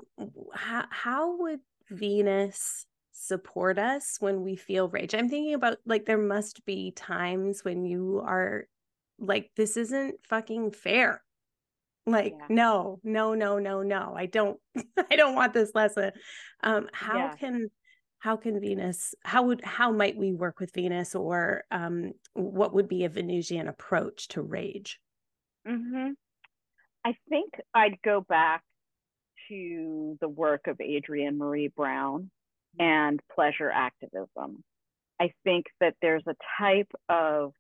how, how would Venus support us when we feel rage? I'm thinking about like, there must be times when you are like, this isn't fucking fair. Like, yeah. no, no, no, no, no. I don't, I don't want this lesson. Um, how yeah. can, how can Venus, how would, how might we work with Venus or um, what would be a Venusian approach to rage? Mm-hmm. I think I'd go back to the work of Adrienne Maree Brown and pleasure activism. I think that there's a type of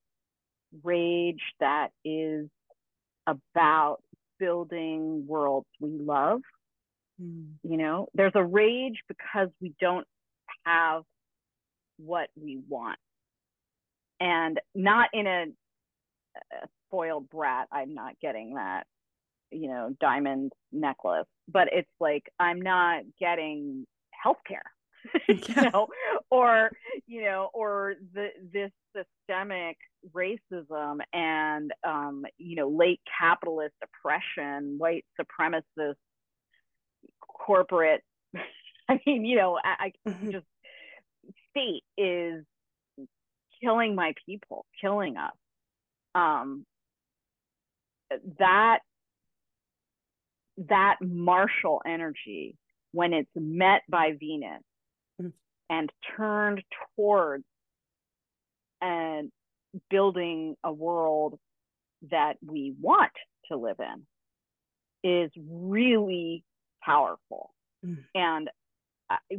rage that is about building worlds we love. Mm. You know, there's a rage because we don't have what we want. And not in a, a spoiled brat, I'm not getting that, you know, diamond necklace, but it's like I'm not getting healthcare. you know, or you know, or the this systemic racism and um, you know, late capitalist oppression, white supremacist corporate I mean, you know, I, I mm-hmm. just state is killing my people, killing us. Um, that that martial energy, when it's met by Venus mm-hmm. and turned towards and building a world that we want to live in, is really powerful. Mm. And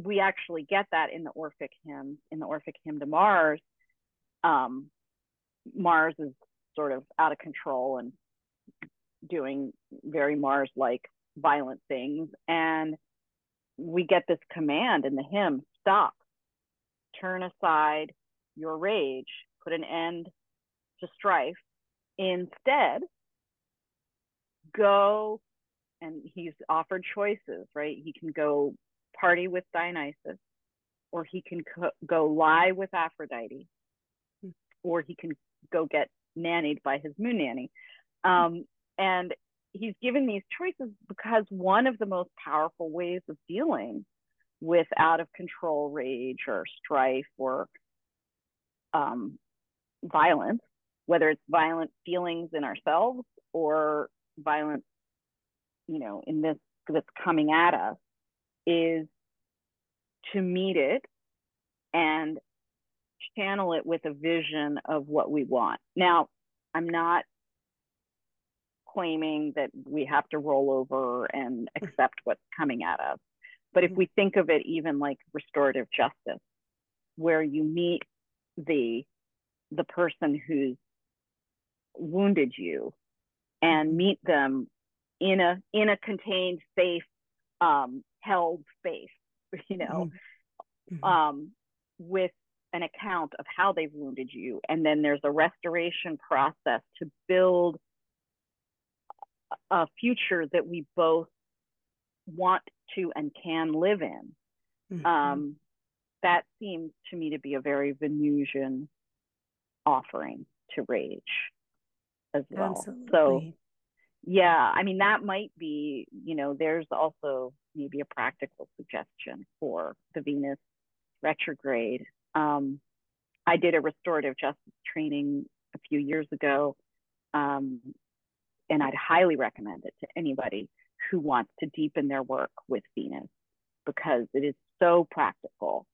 we actually get that in the Orphic hymn, in the Orphic hymn to Mars. Um, Mars is sort of out of control and doing very Mars like violent things. And we get this command in the hymn stop, turn aside your rage, put an end to strife. Instead, go and he's offered choices, right? He can go party with Dionysus, or he can co- go lie with Aphrodite, or he can go get nannied by his moon nanny. Um, and he's given these choices because one of the most powerful ways of dealing with out of control rage or strife or um, violence, whether it's violent feelings in ourselves or violence, you know, in this that's coming at us, is to meet it and channel it with a vision of what we want. Now, I'm not claiming that we have to roll over and accept what's coming at us. But if mm-hmm. we think of it even like restorative justice, where you meet the the person who's wounded you and meet them in a in a contained, safe, um, held space, you know, mm-hmm. mm-hmm. um, with an account of how they've wounded you. And then there's a restoration process to build a future that we both want to and can live in. Mm-hmm. Um, that seems to me to be a very Venusian offering to rage as well. Absolutely. So yeah, I mean that might be, you know, there's also maybe a practical suggestion for the Venus retrograde. Um, I did a restorative justice training a few years ago, um, and I'd highly recommend it to anybody who wants to deepen their work with Venus because it is so practical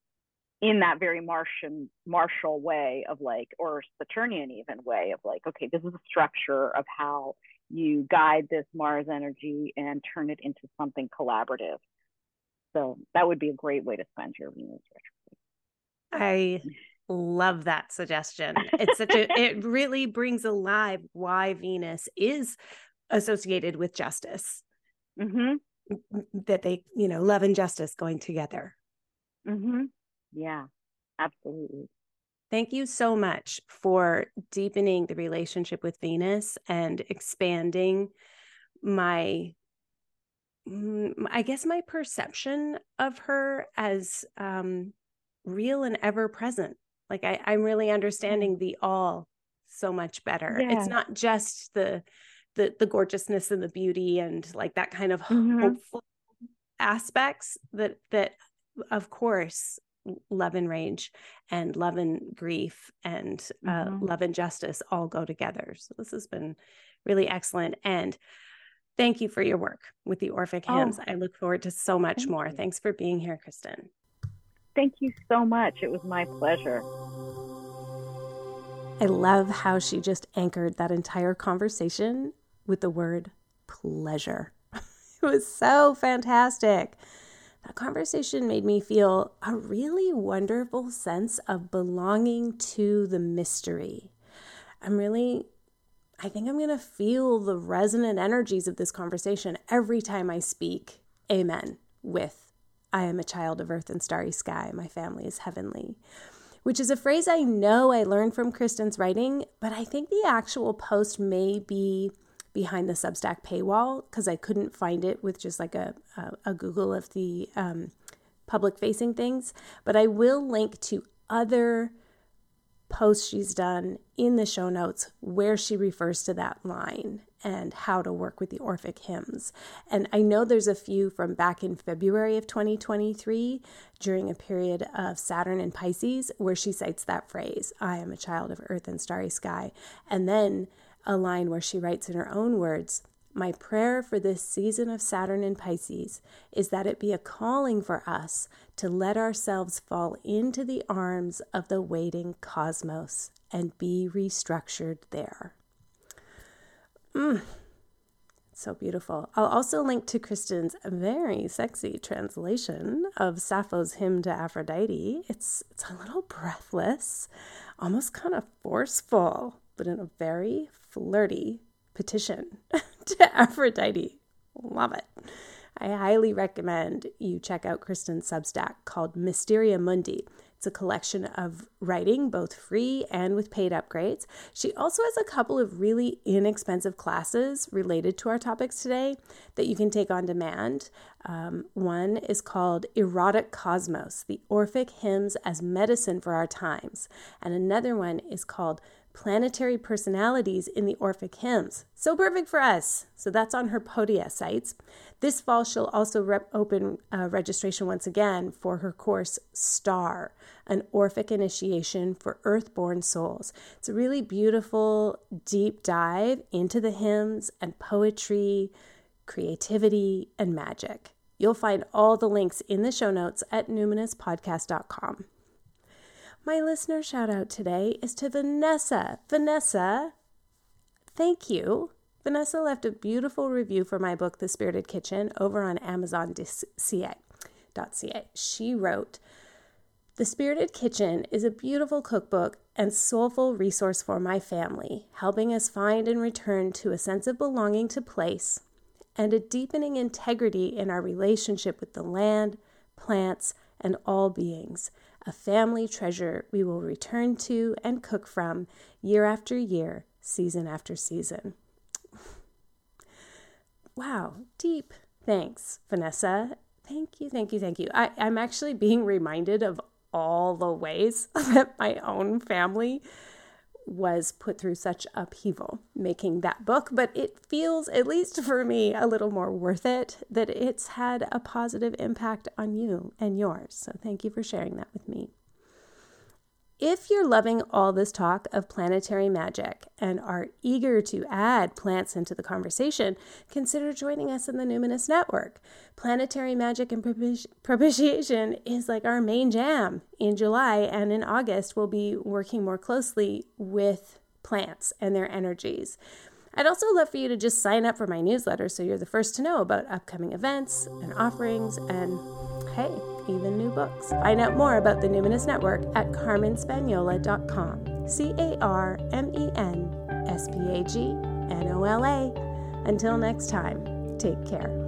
in that very Martian martial way of like, or Saturnian even way of like, okay, this is a structure of how you guide this Mars energy and turn it into something collaborative. So that would be a great way to spend your Venus retrograde. I love that suggestion. It's such a, it really brings alive why Venus is associated with justice. Mm-hmm. That they, you know, love and justice going together. Mm-hmm. Yeah, absolutely. Thank you so much for deepening the relationship with Venus and expanding my I guess my perception of her as um, real and ever present. Like I, I'm really understanding the all so much better. Yeah. It's not just the the the gorgeousness and the beauty and like that kind of Mhm. hopeful aspects that that of course love and rage and love and grief and uh, Mhm. love and justice all go together. So this has been really excellent and thank you for your work with the Orphic hymns. Oh, I look forward to so much thank more. you. Thanks for being here, Kristin. Thank you so much. It was my pleasure. I love how she just anchored that entire conversation with the word pleasure. it was so fantastic. That conversation made me feel a really wonderful sense of belonging to the mystery. I'm really, I think I'm going to feel the resonant energies of this conversation every time I speak Amen with I am a child of earth and starry sky. My family is heavenly which is a phrase I know I learned from Kristin's writing, but I think the actual post may be behind the Substack paywall because I couldn't find it with just like a, a, a Google of the um, public facing things. But I will link to other posts she's done in the show notes where she refers to that line and how to work with the Orphic hymns. And I know there's a few from back in February of 2023 during a period of Saturn and Pisces where she cites that phrase, I am a child of earth and starry sky. And then a line where she writes in her own words, my prayer for this season of Saturn and Pisces is that it be a calling for us to let ourselves fall into the arms of the waiting cosmos and be restructured there. Mm. So beautiful. I'll also link to Kristin's very sexy translation of Sappho's hymn to Aphrodite. It's it's a little breathless, almost kind of forceful, but in a very flirty petition to Aphrodite. Love it. I highly recommend you check out Kristin's Substack called Mysteria Mundi. It's a collection of writing, both free and with paid upgrades. She also has a couple of really inexpensive classes related to our topics today that you can take on demand. Um, one is called Erotic Cosmos The Orphic Hymns as Medicine for Our Times, and another one is called planetary personalities in the Orphic hymns. So perfect for us. So that's on her Podia sites. This fall, she'll also rep- open uh, registration once again for her course Star, an Orphic initiation for earthborn souls. It's a really beautiful, deep dive into the hymns and poetry, creativity, and magic. You'll find all the links in the show notes at numinouspodcast.com. My listener shout out today is to Vanessa. Vanessa, thank you. Vanessa left a beautiful review for my book, The Spirited Kitchen, over on Amazon.ca. She wrote, The Spirited Kitchen is a beautiful cookbook and soulful resource for my family, helping us find and return to a sense of belonging to place and a deepening integrity in our relationship with the land, plants, and all beings a family treasure we will return to and cook from year after year, season after season. Wow, deep. Thanks, Vanessa. Thank you, thank you, thank you. I, I'm actually being reminded of all the ways that my own family was put through such upheaval making that book, but it feels, at least for me, a little more worth it that it's had a positive impact on you and yours. So thank you for sharing that with me. If you're loving all this talk of planetary magic and are eager to add plants into the conversation, consider joining us in the Numinous Network. Planetary magic and propitiation is like our main jam. In July and in August, we'll be working more closely with plants and their energies. I'd also love for you to just sign up for my newsletter so you're the first to know about upcoming events and offerings. And hey, even new books. Find out more about the Numinous Network at carmenspagnola.com. C A R M E N S P A G N O L A. Until next time, take care.